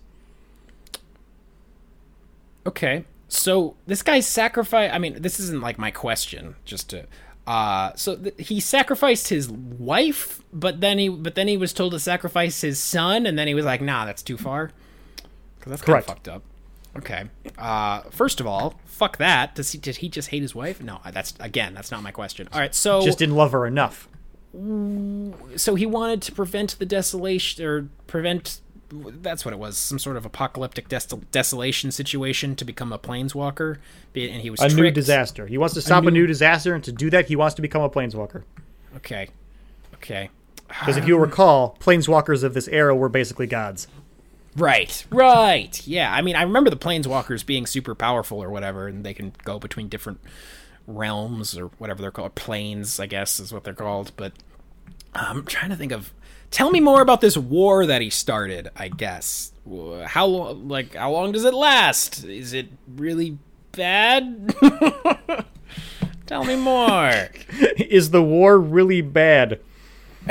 Okay. So this guy sacrificed. I mean, this isn't like my question. Just to. Uh, so th- he sacrificed his wife, but then he, but then he was told to sacrifice his son, and then he was like, "Nah, that's too far." Because that's kind of fucked up. Okay. Uh, first of all, fuck that. Does he? Did he just hate his wife? No, that's again, that's not my question. All right. So Just didn't love her enough. So he wanted to prevent the desolation or prevent that's what it was some sort of apocalyptic des- desolation situation to become a planeswalker. And he was A new disaster. He wants to stop a new- new disaster, and to do that, he wants to become a planeswalker. okay. Okay. Because if you recall, planeswalkers of this era were basically gods. right. Right. Yeah. I mean i remember the planeswalkers being super powerful or whatever and they can go between different realms or whatever they're called planes i guess is what they're called but i'm trying to think of tell me more about this war that he started i guess how long, like how long does it last is it really bad tell me more Is the war really bad?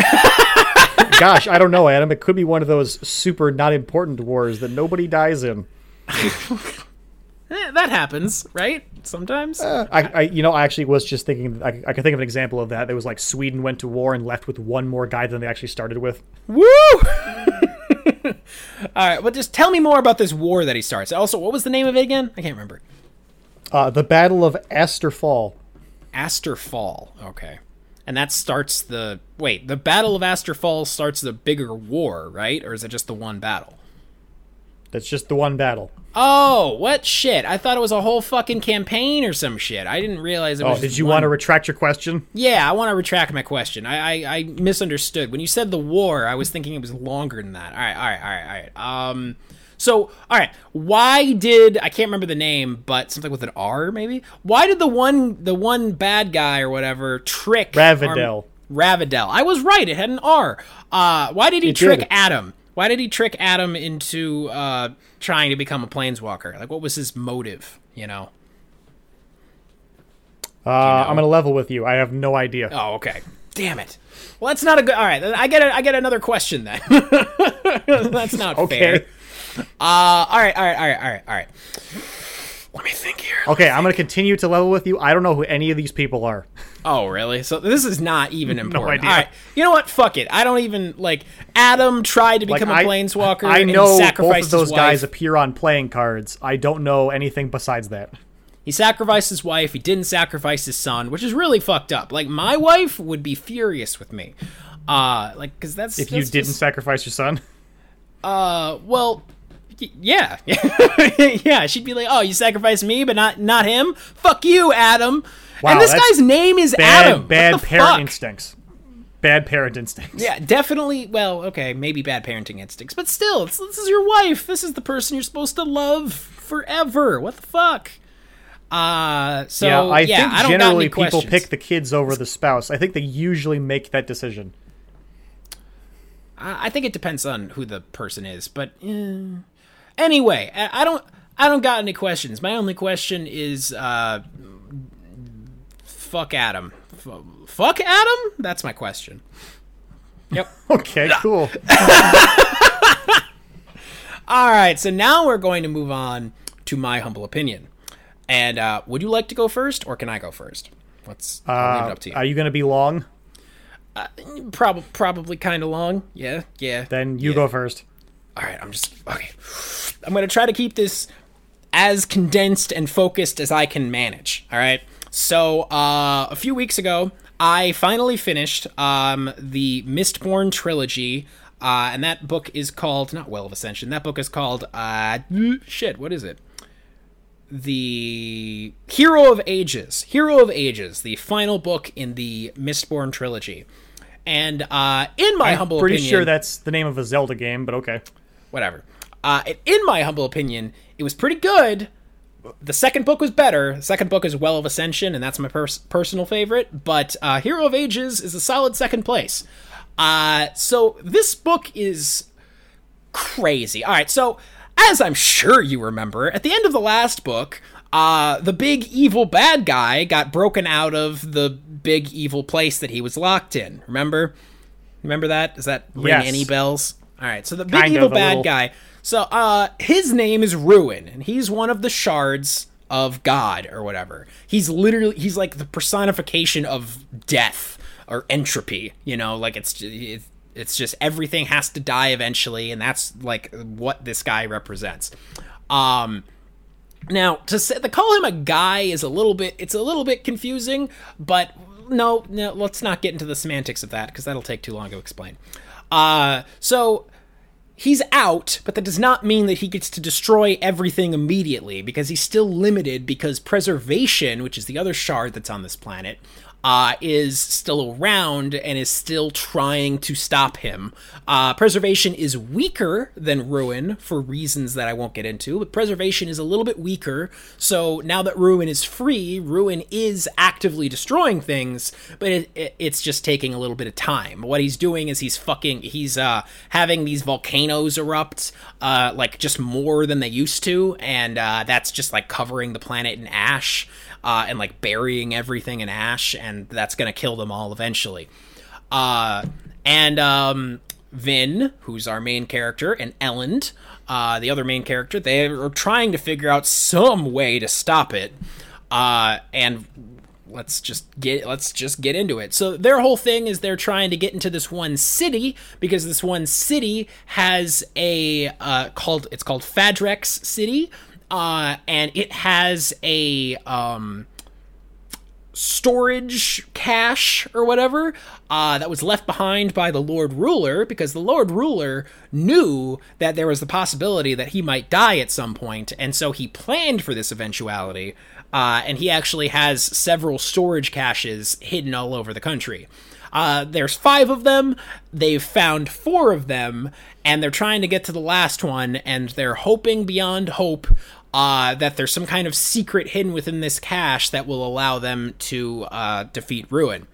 Gosh, I don't know, Adam. It could be one of those super not important wars that nobody dies in. Eh, that happens right sometimes I, I, you know, I actually was just thinking. I, I could think of an example of that. It was like Sweden went to war and left with one more guy than they actually started with. Woo! All right, well, just tell me more about this war that he starts. Also, what was the name of it again? I can't remember. Uh, the Battle of Aster Fall. Aster Fall. Okay. And that starts the. Wait, the Battle of Aster Fall starts the bigger war, right? Or is it just the one battle? That's just the one battle. Oh, what shit? I thought it was a whole fucking campaign or some shit. I didn't realize it was. Oh, was. did just you one- want to retract your question? Yeah, I want to retract my question. I, I I misunderstood when you said the war. I was thinking it was longer than that. All right, all right, all right, all right. Um, so all right, why did I can't remember the name, but something with an R maybe? Why did the one the one bad guy or whatever trick Ravidel. Ravidel. I was right. It had an R. Uh, why did he It trick did. Adam? Why did he trick Adam into uh trying to become a planeswalker? Like, what was his motive? You know. Uh, I'm gonna level with you. I have no idea. Oh, okay. Damn it. Well, that's not a good. All right, I get a, I get another question then. that's not Okay. fair. Uh, all right, all right, all right, all right, all right. Let me think here. Okay, I'm gonna continue to level with you. I don't know who any of these people are. Oh, really? So this is not even important. no idea. All right. You know what? Fuck it. I don't even like. Adam tried to become a I, planeswalker. I and he know both sacrificed of those guys appear on playing cards. I don't know anything besides that. He sacrificed his wife. He didn't sacrifice his son, which is really fucked up. Like my wife would be furious with me. Uh, like because that's If you didn't just- sacrifice your son, Uh, well, y- yeah, yeah. She'd be like, "Oh, you sacrificed me, but not not him. Fuck you, Adam." Wow, and this guy's name is bad, Adam. Bad parent fuck? instincts. Bad parent instincts. Yeah, definitely. Well, okay, maybe bad parenting instincts, but still, it's, this is your wife. This is the person you're supposed to love forever. What the fuck? Uh, so yeah, I yeah, think I generally people questions. pick the kids over the spouse. I think they usually make that decision. I I think it depends on who the person is, but eh. Anyway, I I don't. I don't got any questions. My only question is, uh, fuck Adam. F- fuck Adam? That's my question. Yep. Okay, cool. All right, so now we're going to move on to my humble opinion. And uh, would you like to go first, or can I go first? Let's I'll leave it Uh, up to you. are you going to be long? Uh, probably probably kind of long. Yeah, yeah. Then you yeah. go first. All right, I'm just okay. I'm gonna try to keep this as condensed and focused as I can manage. All right. So uh, a few weeks ago, I finally finished um, the Mistborn trilogy. Uh, and that book is called not Well of Ascension. That book is called uh, shit. What is it? The Hero of Ages. Hero of Ages, the final book in the Mistborn trilogy. And uh, in my I'm humble pretty opinion, sure that's the name of a Zelda game, but okay. Whatever. Uh, in my humble opinion, it was pretty good. The second book was better. The second book is Well of Ascension, and that's my pers- personal favorite. But uh, Hero of Ages is a solid second place. Uh, so this book is crazy. All right, so as I'm sure you remember, at the end of the last book, uh, the big evil bad guy got broken out of the big evil place that he was locked in. Remember? Remember that? Does that ring Yes. any bells? All right, so the big Kind evil bad little. guy. So, uh, his name is Ruin, and he's one of the shards of God or whatever. He's literally he's like the personification of death or entropy. You know, like it's it's it's just everything has to die eventually, and that's like what this guy represents. Um, now to say to call him a guy is a little bit it's a little bit confusing, but no, no, let's not get into the semantics of that because that'll take too long to explain. Uh, so he's out, but that does not mean that he gets to destroy everything immediately because he's still limited because preservation, which is the other shard that's on this planet, uh, is still around and is still trying to stop him. Uh, preservation is weaker than Ruin for reasons that I won't get into, but preservation is a little bit weaker. So now that Ruin is free, Ruin is actively destroying things, but it, it, it's just taking a little bit of time. What he's doing is he's fucking, he's uh, having these volcanoes erupt, uh, like just more than they used to, and uh, that's just like covering the planet in ash uh, and like burying everything in ash, and that's gonna kill them all eventually. Uh, and um, Vin, who's our main character, and Elend, uh, the other main character, they are trying to figure out some way to stop it. Uh, and let's just get let's just get into it. So their whole thing is they're trying to get into this one city because this one city has a uh, called it's called Fadrex City, uh, and it has a um, storage cache or whatever uh, that was left behind by the Lord Ruler because the Lord Ruler knew that there was the possibility that he might die at some point, and so he planned for this eventuality. Uh, and he actually has several storage caches hidden all over the country. Uh, there's five of them. They've found four of them, and they're trying to get to the last one, and they're hoping beyond hope uh, that there's some kind of secret hidden within this cache that will allow them to uh, defeat Ruin.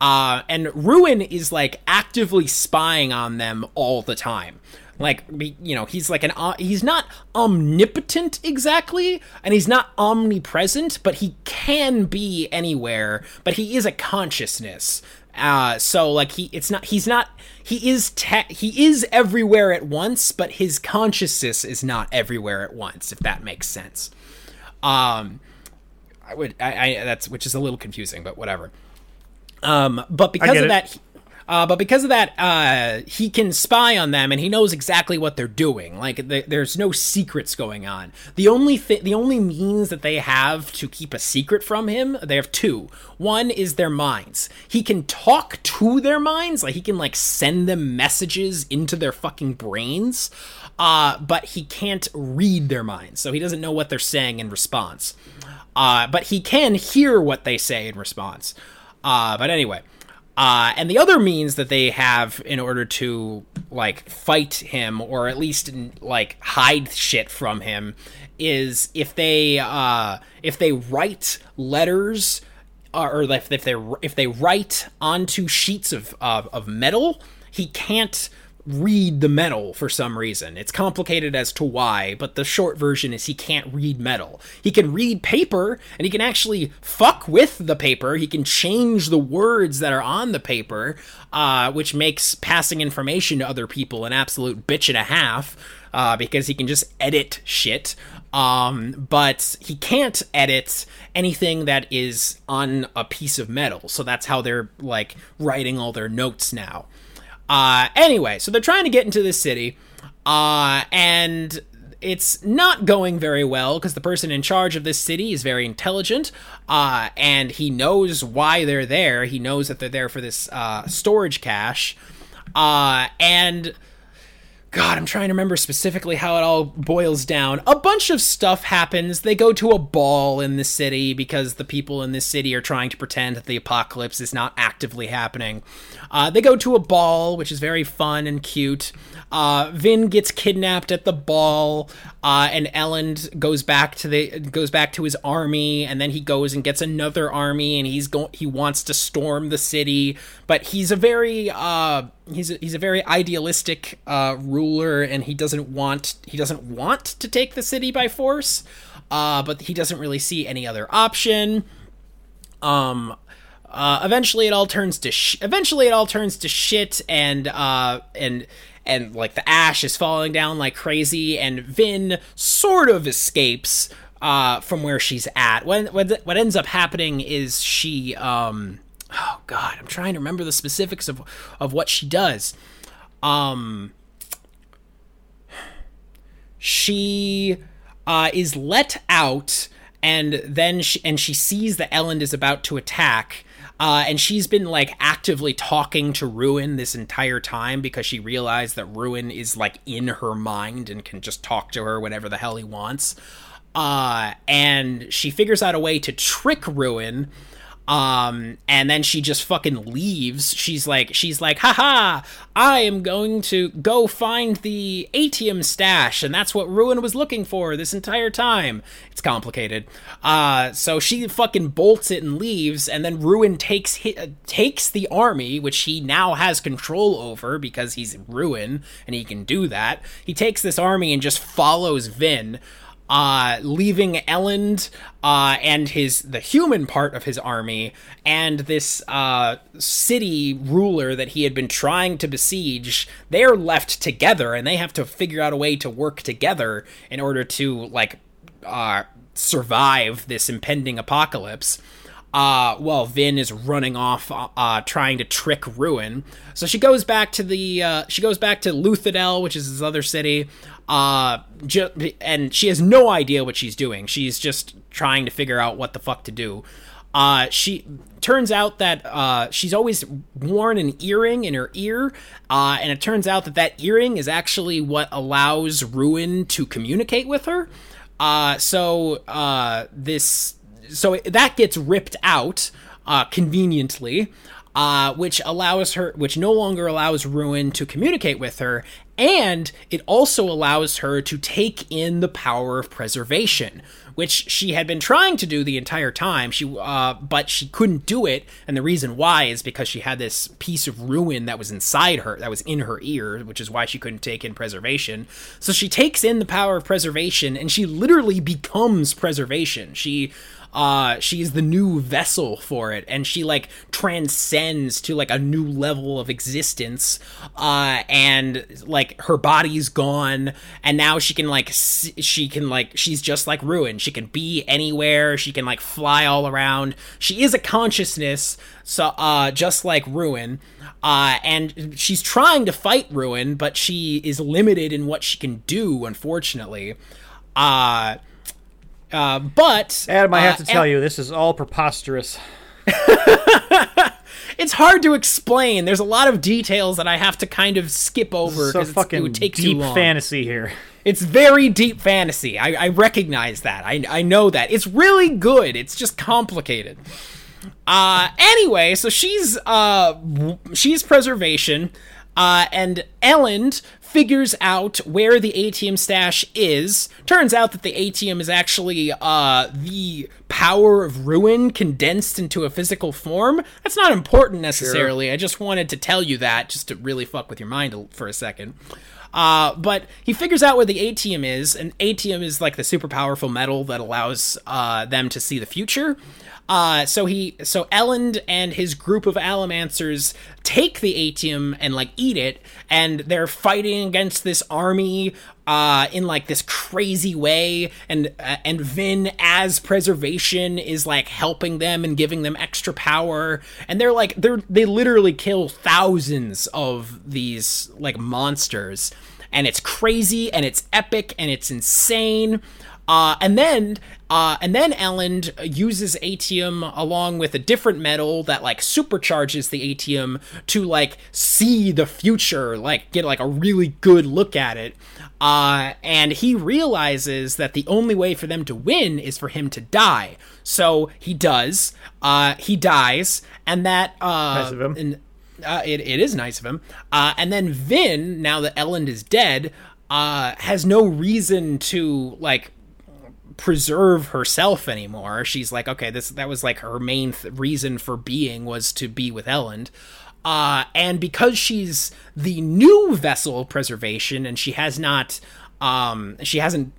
Uh, and Ruin is like actively spying on them all the time. Like, you know, he's like an, uh, he's not omnipotent exactly, and he's not omnipresent, but he can be anywhere, but he is a consciousness. Uh, so like he, it's not, he's not, he is, te- he is everywhere at once, but his consciousness is not everywhere at once, if that makes sense. Um, I would, I, I that's, which is a little confusing, but whatever. Um, but because of it. that, uh, but because of that, uh, he can spy on them, and he knows exactly what they're doing. Like th- there's no secrets going on. The only thi- the only means that they have to keep a secret from him, they have two. One is their minds. He can talk to their minds, like he can like send them messages into their fucking brains. Uh, but he can't read their minds, so he doesn't know what they're saying in response. Uh, but he can hear what they say in response. Uh, but anyway, uh, and the other means that they have in order to like fight him or at least like hide shit from him is if they uh, if they write letters uh, or if, if they if they write onto sheets of of, of metal, he can't read the metal for some reason. It's complicated as to why, but the short version is he can't read metal. He can read paper and he can actually fuck with the paper. He can change the words that are on the paper, uh, which makes passing information to other people an absolute bitch and a half. Uh, because he can just edit shit. Um, but he can't edit anything that is on a piece of metal. So that's how they're like writing all their notes now. Uh, anyway, so they're trying to get into this city, uh, and it's not going very well because the person in charge of this city is very intelligent, uh, and he knows why they're there. He knows that they're there for this uh, storage cache, uh, and God, I'm trying to remember specifically how it all boils down. A bunch of stuff happens. They go to a ball in the city because the people in this city are trying to pretend that the apocalypse is not actively happening. Uh, they go to a ball, which is very fun and cute. Uh, Vin gets kidnapped at the ball, uh, and Elend goes back to the goes back to his army, and then he goes and gets another army, and he's going he wants to storm the city, but he's a very uh, he's a, he's a very idealistic uh, ruler, and he doesn't want he doesn't want to take the city by force, uh, but he doesn't really see any other option. Um, uh, eventually, it all turns to sh- eventually it all turns to shit, and uh, and and like the ash is falling down like crazy, and Vin sort of escapes uh, from where she's at. When what, what ends up happening is she um oh god, I'm trying to remember the specifics of of what she does. Um she uh, is let out and then she, and she sees that Elend is about to attack uh, and she's been like actively talking to Ruin this entire time because she realized that Ruin is like in her mind and can just talk to her whenever the hell he wants. Uh, and she figures out a way to trick Ruin um, and then she just fucking leaves. She's like, she's like, haha, I am going to go find the atium stash, and that's what Ruin was looking for this entire time. It's complicated. Uh, so she fucking bolts it and leaves, and then Ruin takes uh, takes the army, which he now has control over because he's Ruin and he can do that. He takes this army and just follows Vin uh, leaving Elend uh, and his the human part of his army and this uh, city ruler that he had been trying to besiege. They are left together, and they have to figure out a way to work together in order to like uh, survive this impending apocalypse. Uh, well, Vin is running off, uh, uh, trying to trick Ruin. So she goes back to the, uh, she goes back to Luthadel, which is his other city, uh, and she has no idea what she's doing. She's just trying to figure out what the fuck to do. Uh, she turns out that uh, she's always worn an earring in her ear, uh, and it turns out that that earring is actually what allows Ruin to communicate with her. Uh, so uh, this so that gets ripped out uh, conveniently, uh, which allows her, which no longer allows Ruin to communicate with her, and it also allows her to take in the power of preservation, which she had been trying to do the entire time. She, uh, but she couldn't do it, and the reason why is because she had this piece of ruin that was inside her, that was in her ear, which is why she couldn't take in preservation. So she takes in the power of preservation, and she literally becomes preservation. She uh she's the new vessel for it and she like transcends to like a new level of existence uh and like her body's gone and now she can like she can like she's just like ruin. She can be anywhere. She can like fly all around. She is a consciousness so uh just like ruin uh, and she's trying to fight Ruin, but she is limited in what she can do, unfortunately. Uh, uh, but Adam, I have uh, to tell you, this is all preposterous. it's hard to explain. There's a lot of details that I have to kind of skip over So because fucking it would take deep too long. fantasy here. It's very deep fantasy. I, I recognize that. I, I know that. It's really good. It's just complicated. Uh, anyway, so she's uh she's preservation. Uh, and Elend figures out where the atium stash is. Turns out that the atium is actually uh, the power of ruin condensed into a physical form. That's not important necessarily. I just wanted to tell you that just to really fuck with your mind for a second. Uh, but he figures out where the atium is, and atium is like the super powerful metal that allows uh, them to see the future. Uh, so he, so Elend and his group of Allomancers take the atium and like eat it, and they're fighting against this army uh, in like this crazy way, and uh, and Vin as preservation is like helping them and giving them extra power, and they're like they're they literally kill thousands of these like monsters, and it's crazy and it's epic and it's insane. Uh, and then uh, and then Elend uses atium along with a different metal that like supercharges the atium to like see the future, like get like a really good look at it. Uh, and he realizes that the only way for them to win is for him to die. So he does. Uh, he dies, and that uh, Nice of him. and, uh, it, it is nice of him. Uh, and then Vin, now that Elend is dead, uh, has no reason to like preserve herself anymore. She's like, okay, this that was like her main th- reason for being was to be with Elend. Uh, and because she's the new vessel of preservation and she has not um she hasn't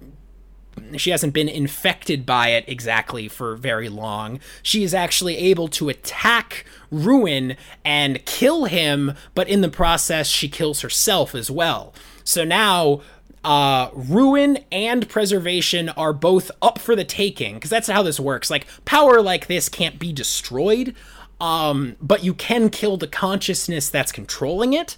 she hasn't been infected by it exactly for very long. She is actually able to attack Ruin and kill him, but in the process, she kills herself as well. So now, uh, Ruin and Preservation are both up for the taking, because that's how this works. Like, power like this can't be destroyed, um, but you can kill the consciousness that's controlling it.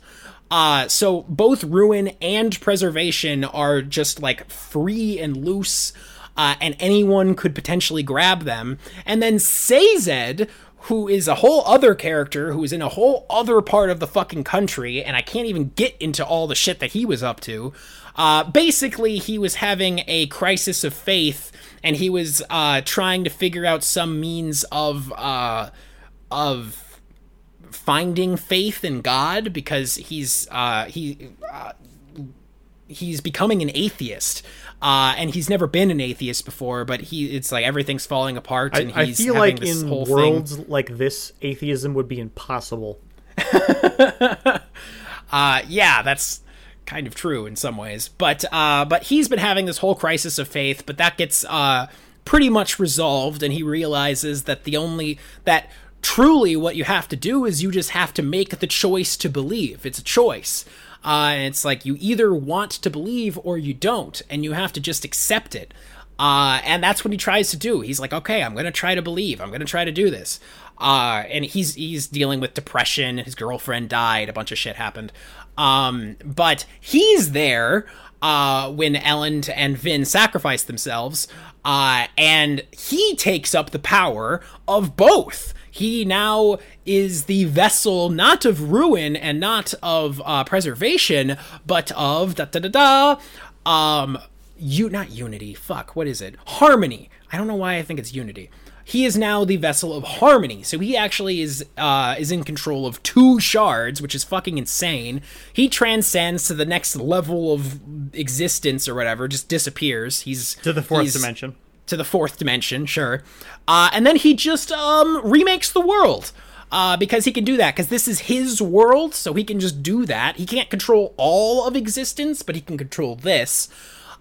Uh, so both ruin and preservation are just like free and loose, uh, and anyone could potentially grab them. And then Sazed, who is a whole other character who is in a whole other part of the fucking country, and I can't even get into all the shit that he was up to. Uh, basically, he was having a crisis of faith, and he was uh, trying to figure out some means of uh, of finding faith in God because he's uh, he uh, he's becoming an atheist. Uh, and he's never been an atheist before, but he it's like everything's falling apart, I, and I he's feel having like this in whole thing. worlds like this, atheism would be impossible. Uh, yeah, that's kind of true in some ways. But uh, but he's been having this whole crisis of faith, but that gets uh, pretty much resolved, and he realizes that the only that truly what you have to do is you just have to make the choice to believe. It's a choice. Uh, and it's like you either want to believe or you don't, and you have to just accept it. Uh, and that's what he tries to do. He's like, okay, I'm gonna try to believe. I'm gonna try to do this. Uh, and he's he's dealing with depression. His girlfriend died. A bunch of shit happened. Um, but he's there uh, when Elend and Vin sacrifice themselves, uh, and he takes up the power of both. He now is the vessel not of ruin and not of uh, preservation, but of da da da da. Um, you not unity. Fuck, what is it? Harmony. I don't know why I think it's unity. He is now the vessel of harmony, so he actually is uh, is in control of two shards, which is fucking insane. He transcends to the next level of existence or whatever, just disappears. He's To the fourth dimension. to the fourth dimension, sure. Uh, and then he just um, remakes the world. Uh, because he can do that, because this is his world, so he can just do that. He can't control all of existence, but he can control this.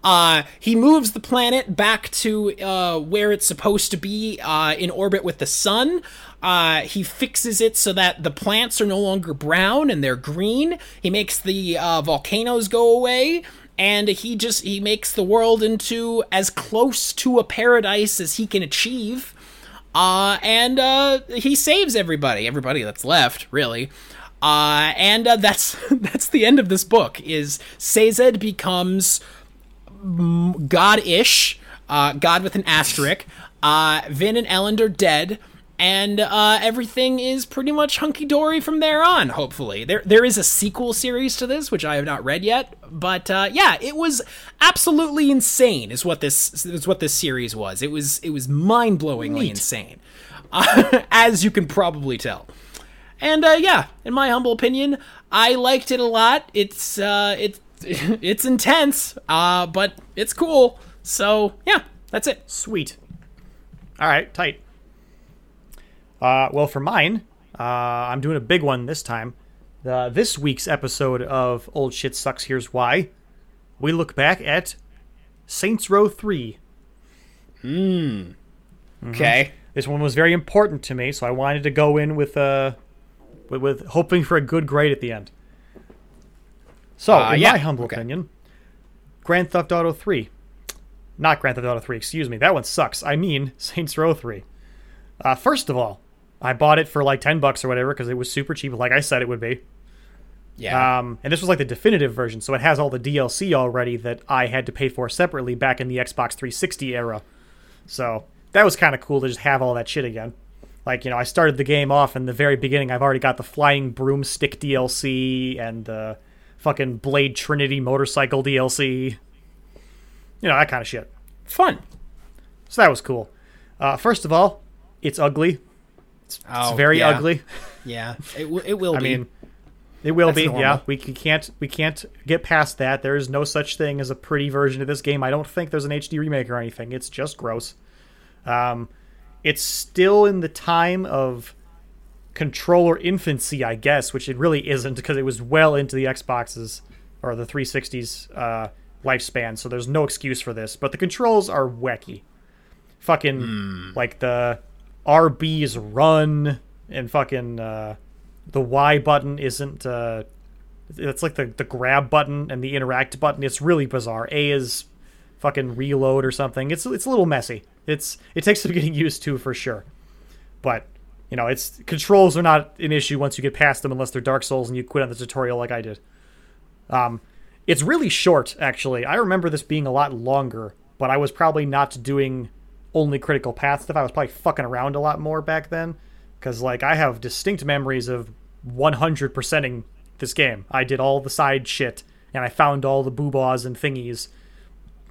Uh, he moves the planet back to uh, where it's supposed to be uh, in orbit with the sun. Uh, he fixes it so that the plants are no longer brown and they're green. He makes the uh, volcanoes go away and he just he makes the world into as close to a paradise as he can achieve uh and uh he saves everybody everybody that's left really uh and uh, that's that's the end of this book is Sazed becomes god-ish uh god with an asterisk uh Vin and Elend are dead and uh, everything is pretty much hunky dory from there on. Hopefully, there there is a sequel series to this, which I have not read yet. But uh, yeah, it was absolutely insane. Is what this is what this series was. It was it was mind blowingly insane, uh, as you can probably tell. And uh, yeah, in my humble opinion, I liked it a lot. It's uh, it's it's intense, uh, but it's cool. So yeah, that's it. Sweet. All right, tight. Uh, well, for mine, uh, I'm doing a big one this time. Uh, this week's episode of Old Shit Sucks. Here's why. We look back at Saints Row Three. Hmm. Okay. This one was very important to me, so I wanted to go in with uh, with, with hoping for a good grade at the end. So, Uh, in yeah, my humble okay. opinion, Grand Theft Auto 3. Not Grand Theft Auto 3, excuse me. That one sucks. I mean, Saints Row 3. Uh, first of all, I bought it for like 10 bucks or whatever because it was super cheap, like I said it would be. Yeah. Um, and this was like the definitive version, so it has all the DLC already that I had to pay for separately back in the Xbox 360 era. So that was kind of cool to just have all that shit again. Like, you know, I started the game off in the very beginning. I've already got the Flying Broomstick DLC and the fucking Blade Trinity motorcycle DLC. You know, that kind of shit. Fun. So that was cool. Uh, first of all, it's ugly. It's Oh, very yeah. ugly. Yeah. It, w- it will be. I be. mean, it will That's be. normal. Yeah, we, can't we can't get past that. There is no such thing as a pretty version of this game. I don't think there's an HD remake or anything. It's just gross. Um, it's still in the time of controller infancy, I guess, which it really isn't because it was well into the Xboxes or the 360s uh, lifespan. So there's no excuse for this. But the controls are wacky. Fucking like the RB's run and fucking uh, the Y button isn't. Uh, it's like the the grab button and the interact button. It's really bizarre. A is fucking reload or something. It's it's a little messy. It's it takes some getting used to for sure. But you know, it's controls are not an issue once you get past them, unless they're Dark Souls and you quit on the tutorial like I did. Um, it's really short actually. I remember this being a lot longer, but I was probably not doing only critical path stuff. I was probably fucking around a lot more back then, because like I have distinct memories of 100%ing this game. I did all the side shit and I found all the boobahs and thingies.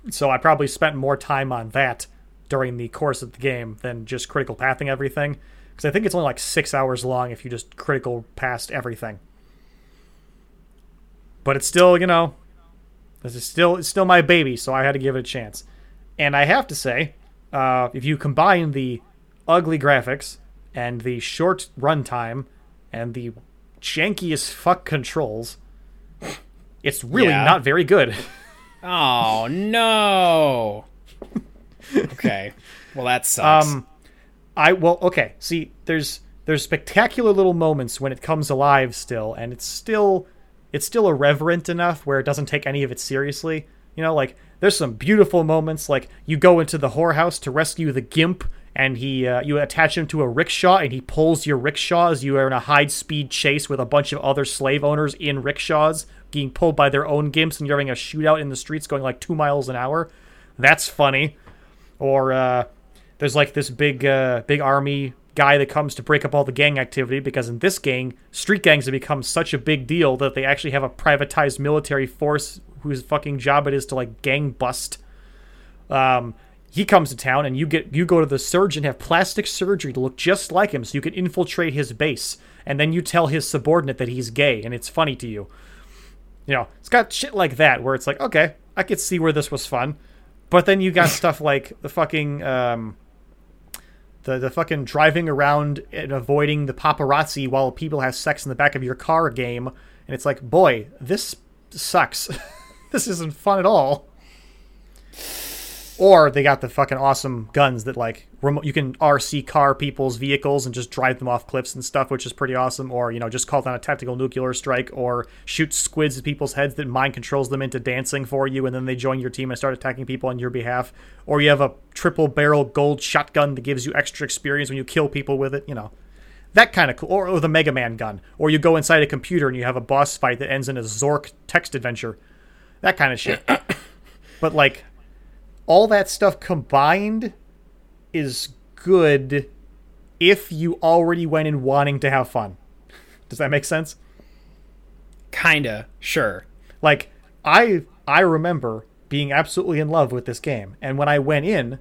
So I probably spent more time on that during the course of the game than just critical pathing everything. Because I think it's only like six hours long if you just critical path everything. But it's still, you know, this is still it's still my baby, so I had to give it a chance. And I have to say, uh, if you combine the ugly graphics and the short runtime and the janky as fuck controls, it's really Yeah. not very good. oh no. okay. Well, that sucks. Um, I well, okay. See, there's there's spectacular little moments when it comes alive still, and it's still it's still irreverent enough where it doesn't take any of it seriously. You know, like there's some beautiful moments, like you go into the whorehouse to rescue the gimp, and he uh, you attach him to a rickshaw, and he pulls your rickshaw as you are in a high speed chase with a bunch of other slave owners in rickshaws being pulled by their own gimps, and you're having a shootout in the streets going like two miles an hour. That's funny or uh, there's like this big uh, big army guy that comes to break up all the gang activity because in this gang street gangs have become such a big deal that they actually have a privatized military force whose fucking job it is to like gang bust. Um, he comes to town and you get you go to the surgeon have plastic surgery to look just like him so you can infiltrate his base. And then you tell his subordinate that he's gay and it's funny to you. You know it's got shit like that where it's like okay i could see where this was fun. But then you got stuff like the fucking um, the the fucking driving around and avoiding the paparazzi while people have sex in the back of your car game, and it's like, boy, this sucks. this isn't fun at all. Or they got the fucking awesome guns that like remote, you can RC car people's vehicles and just drive them off cliffs and stuff, which is pretty awesome. Or you know just call down a tactical nuclear strike, or shoot squids at people's heads that mind controls them into dancing for you, and then they join your team and start attacking people on your behalf. Or you have a triple barrel gold shotgun that gives you extra experience when you kill people with it. You know that kind of cool. Or, or the Mega Man gun. Or you go inside a computer and you have a boss fight that ends in a Zork text adventure. That kind of shit. but like all that stuff combined is good if you already went in wanting to have fun. Does that make sense? Kinda. Sure. Like I I remember being absolutely in love with this game and when I went in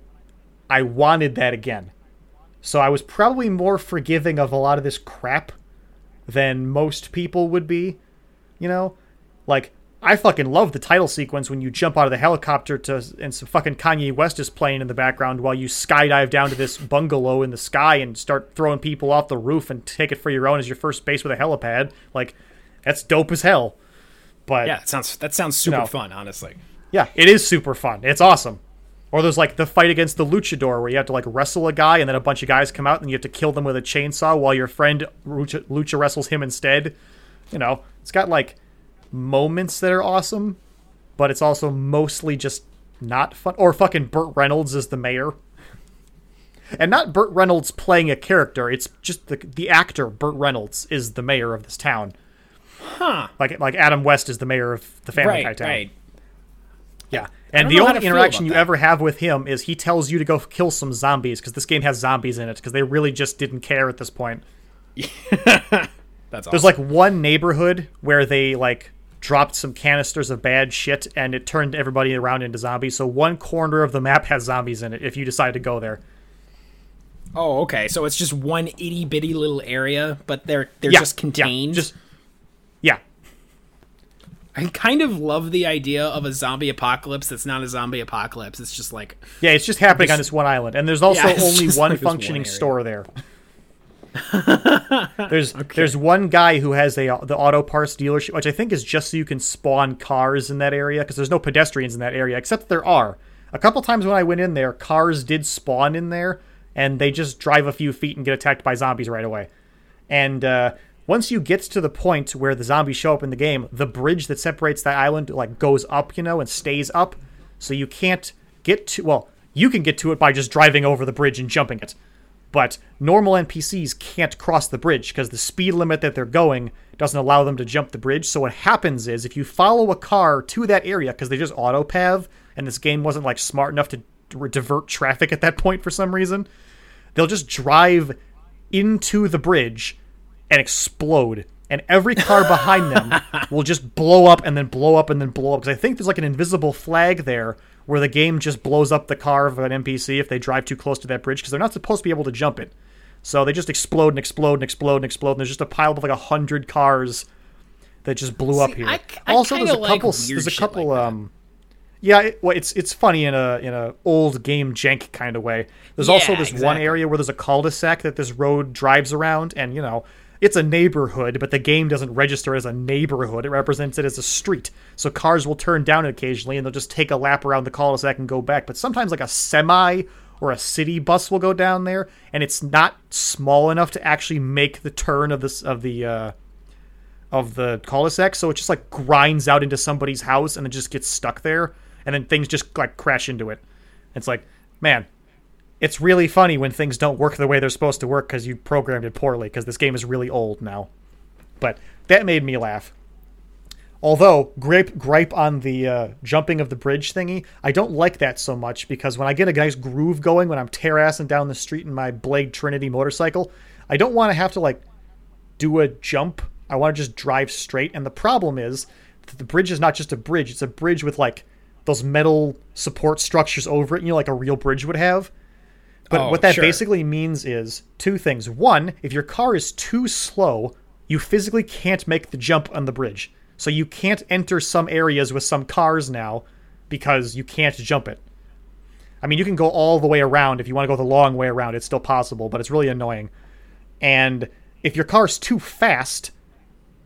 I wanted that again. So I was probably more forgiving of a lot of this crap than most people would be. You know, like I fucking love the title sequence when you jump out of the helicopter to and some fucking Kanye West is playing in the background while you skydive down to this bungalow in the sky and start throwing people off the roof and take it for your own as your first base with a helipad. Like that's dope as hell. But Yeah, that sounds that sounds super No. fun, honestly. yeah, it is super fun. It's awesome. Or there's like the fight against the luchador where you have to like wrestle a guy and then a bunch of guys come out and you have to kill them with a chainsaw while your friend lucha, lucha wrestles him instead. You know, it's got like moments that are awesome, but it's also mostly just not fun. Or fucking Burt Reynolds is the mayor. And not Burt Reynolds playing a character, it's just the the actor Burt Reynolds is the mayor of this town. Huh. Like like Adam West is the mayor of the Family Guy Right, town. right. Yeah. And the only interaction you that. ever have with him is he tells you to go kill some zombies because this game has zombies in it because they really just didn't care at this point. That's awesome. There's like one neighborhood where they like dropped some canisters of bad shit and it turned everybody around into zombies. So one corner of the map has zombies in it if you decide to go there. Oh, okay. So it's just one itty bitty little area, but they're they're Yeah, just yeah, contained. just yeah. I kind of love the idea of a zombie apocalypse that's not a zombie apocalypse. It's just like Yeah, it's just happening on this one island, and there's also Yeah, only one like this one functioning store there. there's there's one guy who has a the auto parts dealership, which I think is just so you can spawn cars in that area because there's no pedestrians in that area, except there are. A couple times when I went in there, cars did spawn in there, and they just drive a few feet and get attacked by zombies right away. And uh, once you get to the point where the zombies show up in the game, the bridge that separates that island like goes up, you know, and stays up. So you can't get to well, you can get to it by just driving over the bridge and jumping it. But normal NPCs can't cross the bridge because the speed limit that they're going doesn't allow them to jump the bridge. So what happens is if you follow a car to that area because they just auto pav and this game wasn't like smart enough to divert traffic at that point for some reason, they'll just drive into the bridge and explode. And every car behind them will just blow up and then blow up and then blow up. Because I think there's like an invisible flag there where the game just blows up the car of an NPC if they drive too close to that bridge because they're not supposed to be able to jump it. So they just explode and explode and explode and explode. And there's just a pile of like a hundred cars that just blew up here. I- I also, there's a kinda like couple. there's a couple. like um, yeah, it, well, it's it's funny in a in a old game jank kind of way. There's also Yeah, this one area where there's a cul-de-sac that this road drives around, and you know it's a neighborhood, but the game doesn't register as a neighborhood. It represents it as a street. So cars will turn down occasionally, and they'll just take a lap around the cul-de-sac and go back. But sometimes like a semi or a city bus will go down there, and it's not small enough to actually make the turn of this of the. Uh, of the cul-de-sac, so it just like grinds out into somebody's house and it just gets stuck there, and then things just like crash into it. It's like, man, it's really funny when things don't work the way they're supposed to work because you programmed it poorly. Because this game is really old now, but that made me laugh. Although gripe gripe on the uh, jumping of the bridge thingy, I don't like that so much because when I get a nice groove going when I'm terrassing down the street in my Blade Trinity motorcycle, I don't want to have to like do a jump. I want to just drive straight. And the problem is that the bridge is not just a bridge, it's a bridge with like those metal support structures over it, you know, like a real bridge would have. But Oh, what that sure. basically means is two things. One, if your car is too slow, you physically can't make the jump on the bridge. So you can't enter some areas with some cars now because you can't jump it. I mean, you can go all the way around if you want to go the long way around. It's still possible, but it's really annoying. And if your car's too fast,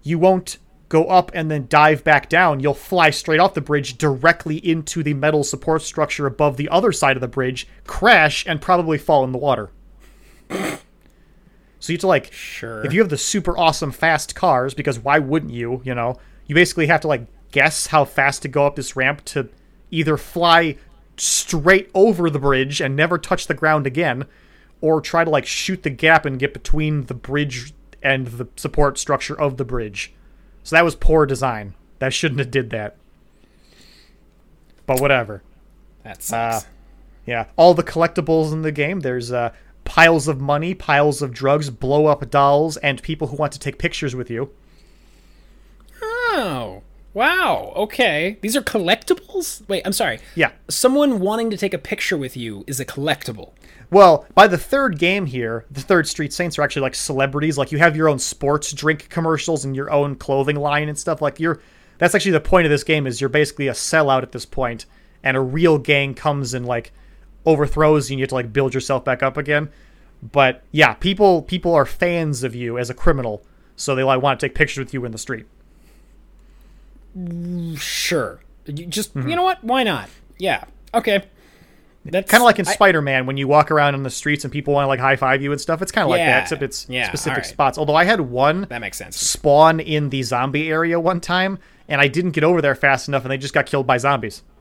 you won't go up and then dive back down. You'll fly straight off the bridge directly into the metal support structure above the other side of the bridge, crash, and probably fall in the water. so you have to like Sure. if you have the super awesome fast cars, because why wouldn't you? You know, you basically have to like guess how fast to go up this ramp to either fly straight over the bridge and never touch the ground again, or try to like shoot the gap and get between the bridge and the support structure of the bridge. So that was poor design. That shouldn't have did that. But whatever. that sucks. Uh, yeah, all the collectibles in the game. There's uh, piles of money, piles of drugs, blow up dolls, and people who want to take pictures with you. oh, Wow. Okay. These are collectibles. Wait, I'm sorry. Yeah. Someone wanting to take a picture with you is a collectible. Well, by the third game here, the third Street Saints are actually like celebrities. Like you have your own sports drink commercials and your own clothing line and stuff. Like you're that's actually the point of this game is you're basically a sellout at this point, and a real gang comes and like overthrows you and you have to like build yourself back up again. But yeah, people people are fans of you as a criminal, so they like want to take pictures with you in the street. Sure. You just you mm-hmm. know what? Why not? Yeah. Okay. That's Kind of like in Spider Man when you walk around in the streets and people want to like high five you and stuff. It's kind of like that, except it's Yeah, specific alright. spots. Although I had one that makes sense. spawn in the zombie area one time, and I didn't get over there fast enough, and they just got killed by zombies.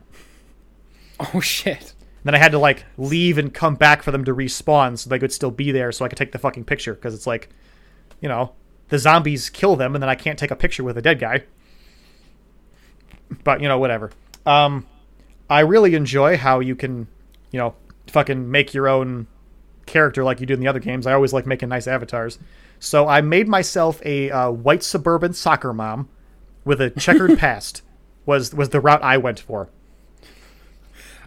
Oh shit. Then I had to like leave and come back for them to respawn, so they could still be there, so I could take the fucking picture. Because it's like, you know, the zombies kill them, and then I can't take a picture with a dead guy. But you know, whatever. Um, I really enjoy how you can, you know, fucking make your own character like you do in the other games. I always like making nice avatars. So I made myself a uh, white suburban soccer mom with a checkered past. Was was the route I went for.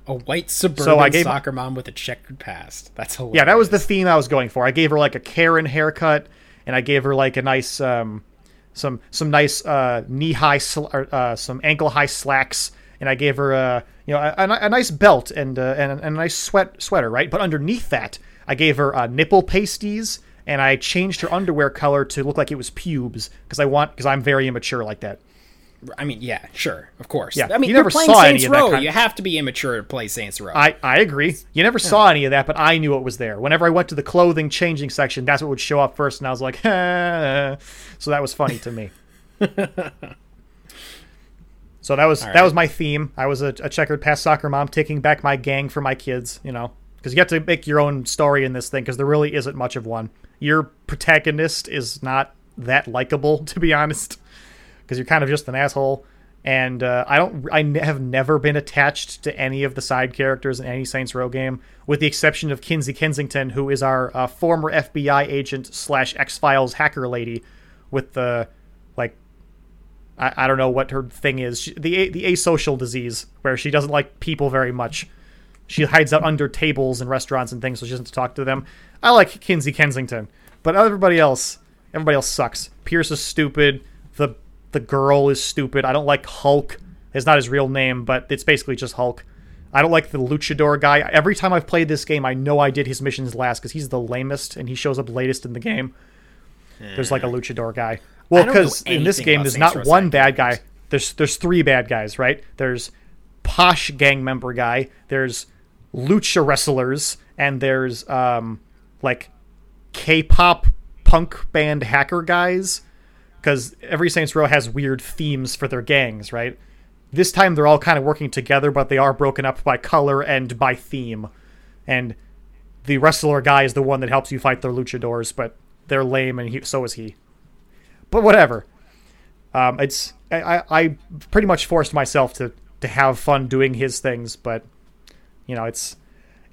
A white suburban I gave- soccer mom with a checkered past. That's hilarious. Yeah, that was the theme I was going for. I gave her like a Karen haircut, and I gave her like a nice, um, some some nice uh, knee high, sl- or, uh, some ankle high slacks, and I gave her a you know a, a, a nice belt and uh, and, and a nice sweat sweater, right? But underneath that, I gave her uh, nipple pasties, and I changed her underwear color to look like it was pubes because I want because I'm very immature like that. I mean, yeah, sure, of course. Yeah, I mean, you never playing saw any Saints of that Row. kind- You have to be immature to play Saints Row. I, I agree. You never saw any of that, but I knew it was there. Whenever I went to the clothing changing section, that's what would show up first, and I was like, so that was funny to me. so that was that was my theme. I was a, a checkered past soccer mom taking back my gang for my kids. You know, because you have to make your own story in this thing because there really isn't much of one. Your protagonist is not that likable, to be honest, because you're kind of just an asshole. And uh, I don't, I have never been attached to any of the side characters in any Saints Row game, with the exception of Kinzie Kensington, who is our uh, former FBI agent slash X Files hacker lady, with the I, I don't know what her thing is. She, the the asocial disease where she doesn't like people very much. She hides out under tables in restaurants and things, so she doesn't talk to them. I like Kinzie Kensington, but everybody else, everybody else sucks. Pierce is stupid. The the girl is stupid. I don't like Hulk. It's not his real name, but it's basically just Hulk. I don't like the luchador guy. Every time I've played this game, I know I did his missions last because he's the lamest and he shows up latest in the game. There's like a luchador guy. Well, I don't know because in this game, there's not one bad guy. There's there's three bad guys, right? There's posh gang member guy. There's lucha wrestlers, and there's um like K-pop punk band hacker guys. Because every Saints Row has weird themes for their gangs, right? This time they're all kind of working together, but they are broken up by color and by theme. And the wrestler guy is the one that helps you fight the luchadors, but they're lame, and he, so is he. But whatever. Um, it's I, I, pretty much forced myself to to have fun doing his things, but you know it's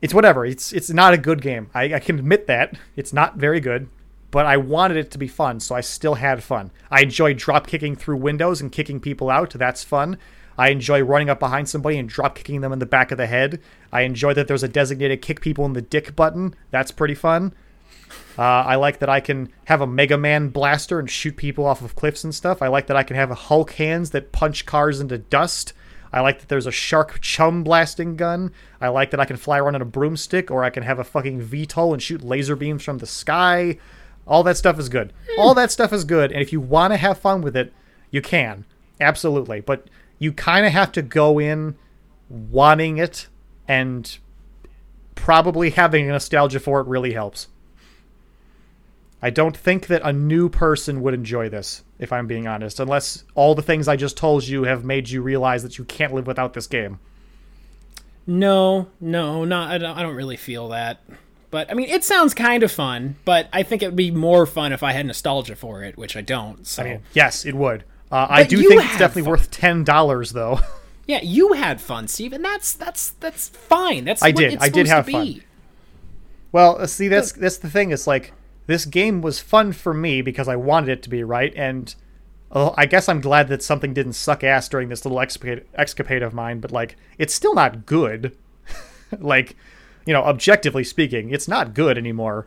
it's whatever. It's it's not a good game. I, I can admit that it's not very good, but I wanted it to be fun, so I still had fun. I enjoy drop kicking through windows and kicking people out. That's fun. I enjoy running up behind somebody and drop kicking them in the back of the head. I enjoy that there's a designated kick people in the dick button. That's pretty fun. Uh, I like that I can have a Mega Man blaster and shoot people off of cliffs and stuff. I like that I can have a Hulk hands that punch cars into dust. I like that there's a shark chum blasting gun. I like that I can fly around on a broomstick, or I can have a fucking VTOL and shoot laser beams from the sky. All that stuff is good. All that stuff is good, and if you want to have fun with it, you can. Absolutely. But you kind of have to go in wanting it, and probably having a nostalgia for it really helps. I don't think that a new person would enjoy this, if I'm being honest, unless all the things I just told you have made you realize that you can't live without this game. No, no, not. I don't, I don't really feel that. But I mean, it sounds kind of fun. But I think it would be more fun if I had nostalgia for it, which I don't. So I mean, yes, it would. Uh, I do think it's definitely fun. worth ten dollars, though. yeah, you had fun, Steve, and that's that's that's fine. That's I what did. It's I did have fun. well, uh, see, that's that's the thing. It's like this game was fun for me because I wanted it to be right, and oh, I guess I'm glad that something didn't suck ass during this little escapade, escapade of mine, but like, it's still not good. like, you know, objectively speaking, it's not good anymore.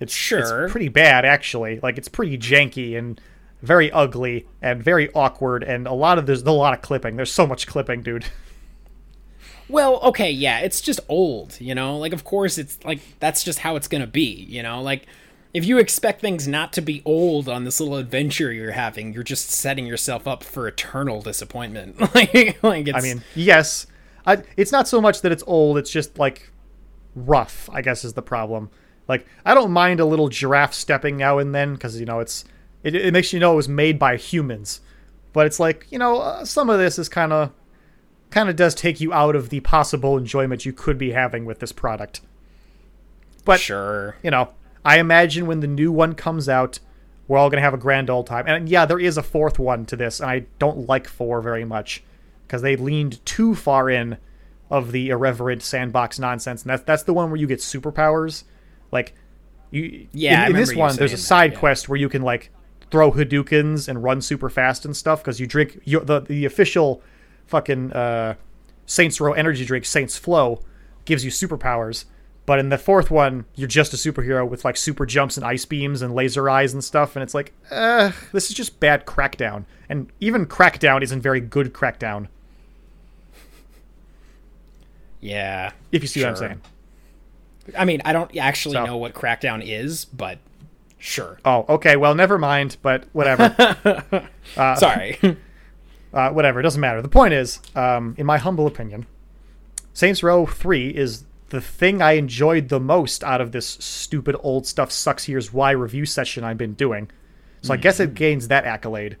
It's Sure. it's pretty bad actually. Like, it's pretty janky and very ugly and very awkward, and a lot of there's a lot of clipping. There's so much clipping, dude. Well, okay, yeah, it's just old, you know? Like, of course, it's like, that's just how it's gonna be, you know? Like, if you expect things not to be old on this little adventure you're having, you're just setting yourself up for eternal disappointment. like, like it's, I mean, yes, I, it's not so much that it's old; it's just like rough. I guess is the problem. Like, I don't mind a little giraffe stepping now and then because you know it's it, it makes you know it was made by humans. But it's like you know uh, some of this is kind of kind of does take you out of the possible enjoyment you could be having with this product. But sure. you know, I imagine when the new one comes out, we're all gonna have a grand old time. And yeah, there is a fourth one to this, and I don't like four very much because they leaned too far in of the irreverent sandbox nonsense, and that's that's the one where you get superpowers. Like, you Yeah, in, in this one, there's a saying that, side yeah. quest where you can like throw Hadoukens and run super fast and stuff because you drink you, the the official fucking uh, Saints Row energy drink, Saints Flow, gives you superpowers. But in the fourth one, you're just a superhero with like super jumps and ice beams and laser eyes and stuff, and it's like, uh, this is just bad Crackdown. And even Crackdown isn't very good Crackdown, Yeah. if you see what I'm saying. I mean, I don't actually So- know what Crackdown is, but sure. Oh, okay, well, never mind, but whatever. Sorry. uh, whatever, it doesn't matter. The point is, um, in my humble opinion, Saints Row 3 is the thing I enjoyed the most out of this stupid old stuff sucks here's why review session I've been doing. So I guess it gains that accolade.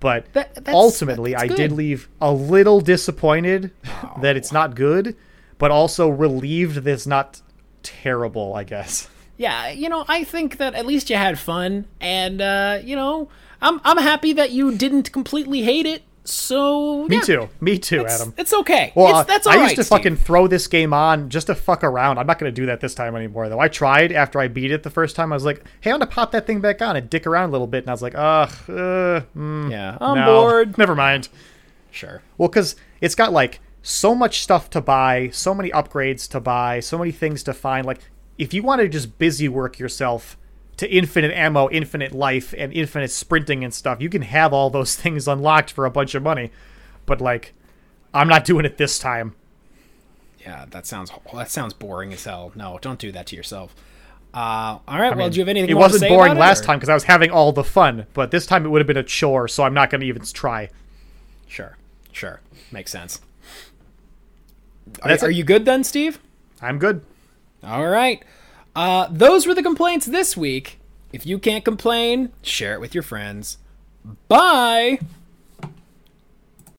But. That- ultimately, I did leave a little disappointed Oh. that it's not good, but also relieved that it's not terrible, I guess. yeah, you know, I think that at least you had fun, and uh, you know, I'm I'm happy that you didn't completely hate it. So Me yeah, too. Me too, It's, Adam. it's okay. Well, it's, uh, that's all I right. used to Steve. fucking throw this game on just to fuck around. I'm not going to do that this time anymore, though. I tried after I beat it the first time. I was like, "Hey, I'm going to pop that thing back on and dick around a little bit," and I was like, "Ugh, uh, mm, Yeah, I'm no. bored. Never mind." Sure. Well, because it's got like so much stuff to buy, so many upgrades to buy, so many things to find. Like, if you want to just busy work yourself to infinite ammo, infinite life, and infinite sprinting and stuff, you can have all those things unlocked for a bunch of money. But like, I'm not doing it this time. Yeah, that sounds that sounds boring as hell. No, don't do that to yourself. Uh, all right. well, mean, do you have anything? It wasn't boring last it, time because I was having all the fun, but this time it would have been a chore, so I'm not going to even try. Sure, sure, makes sense. Are, are you good then, Steve? I'm good. All right. Uh, those were the complaints this week. If you can't complain, share it with your friends. Bye.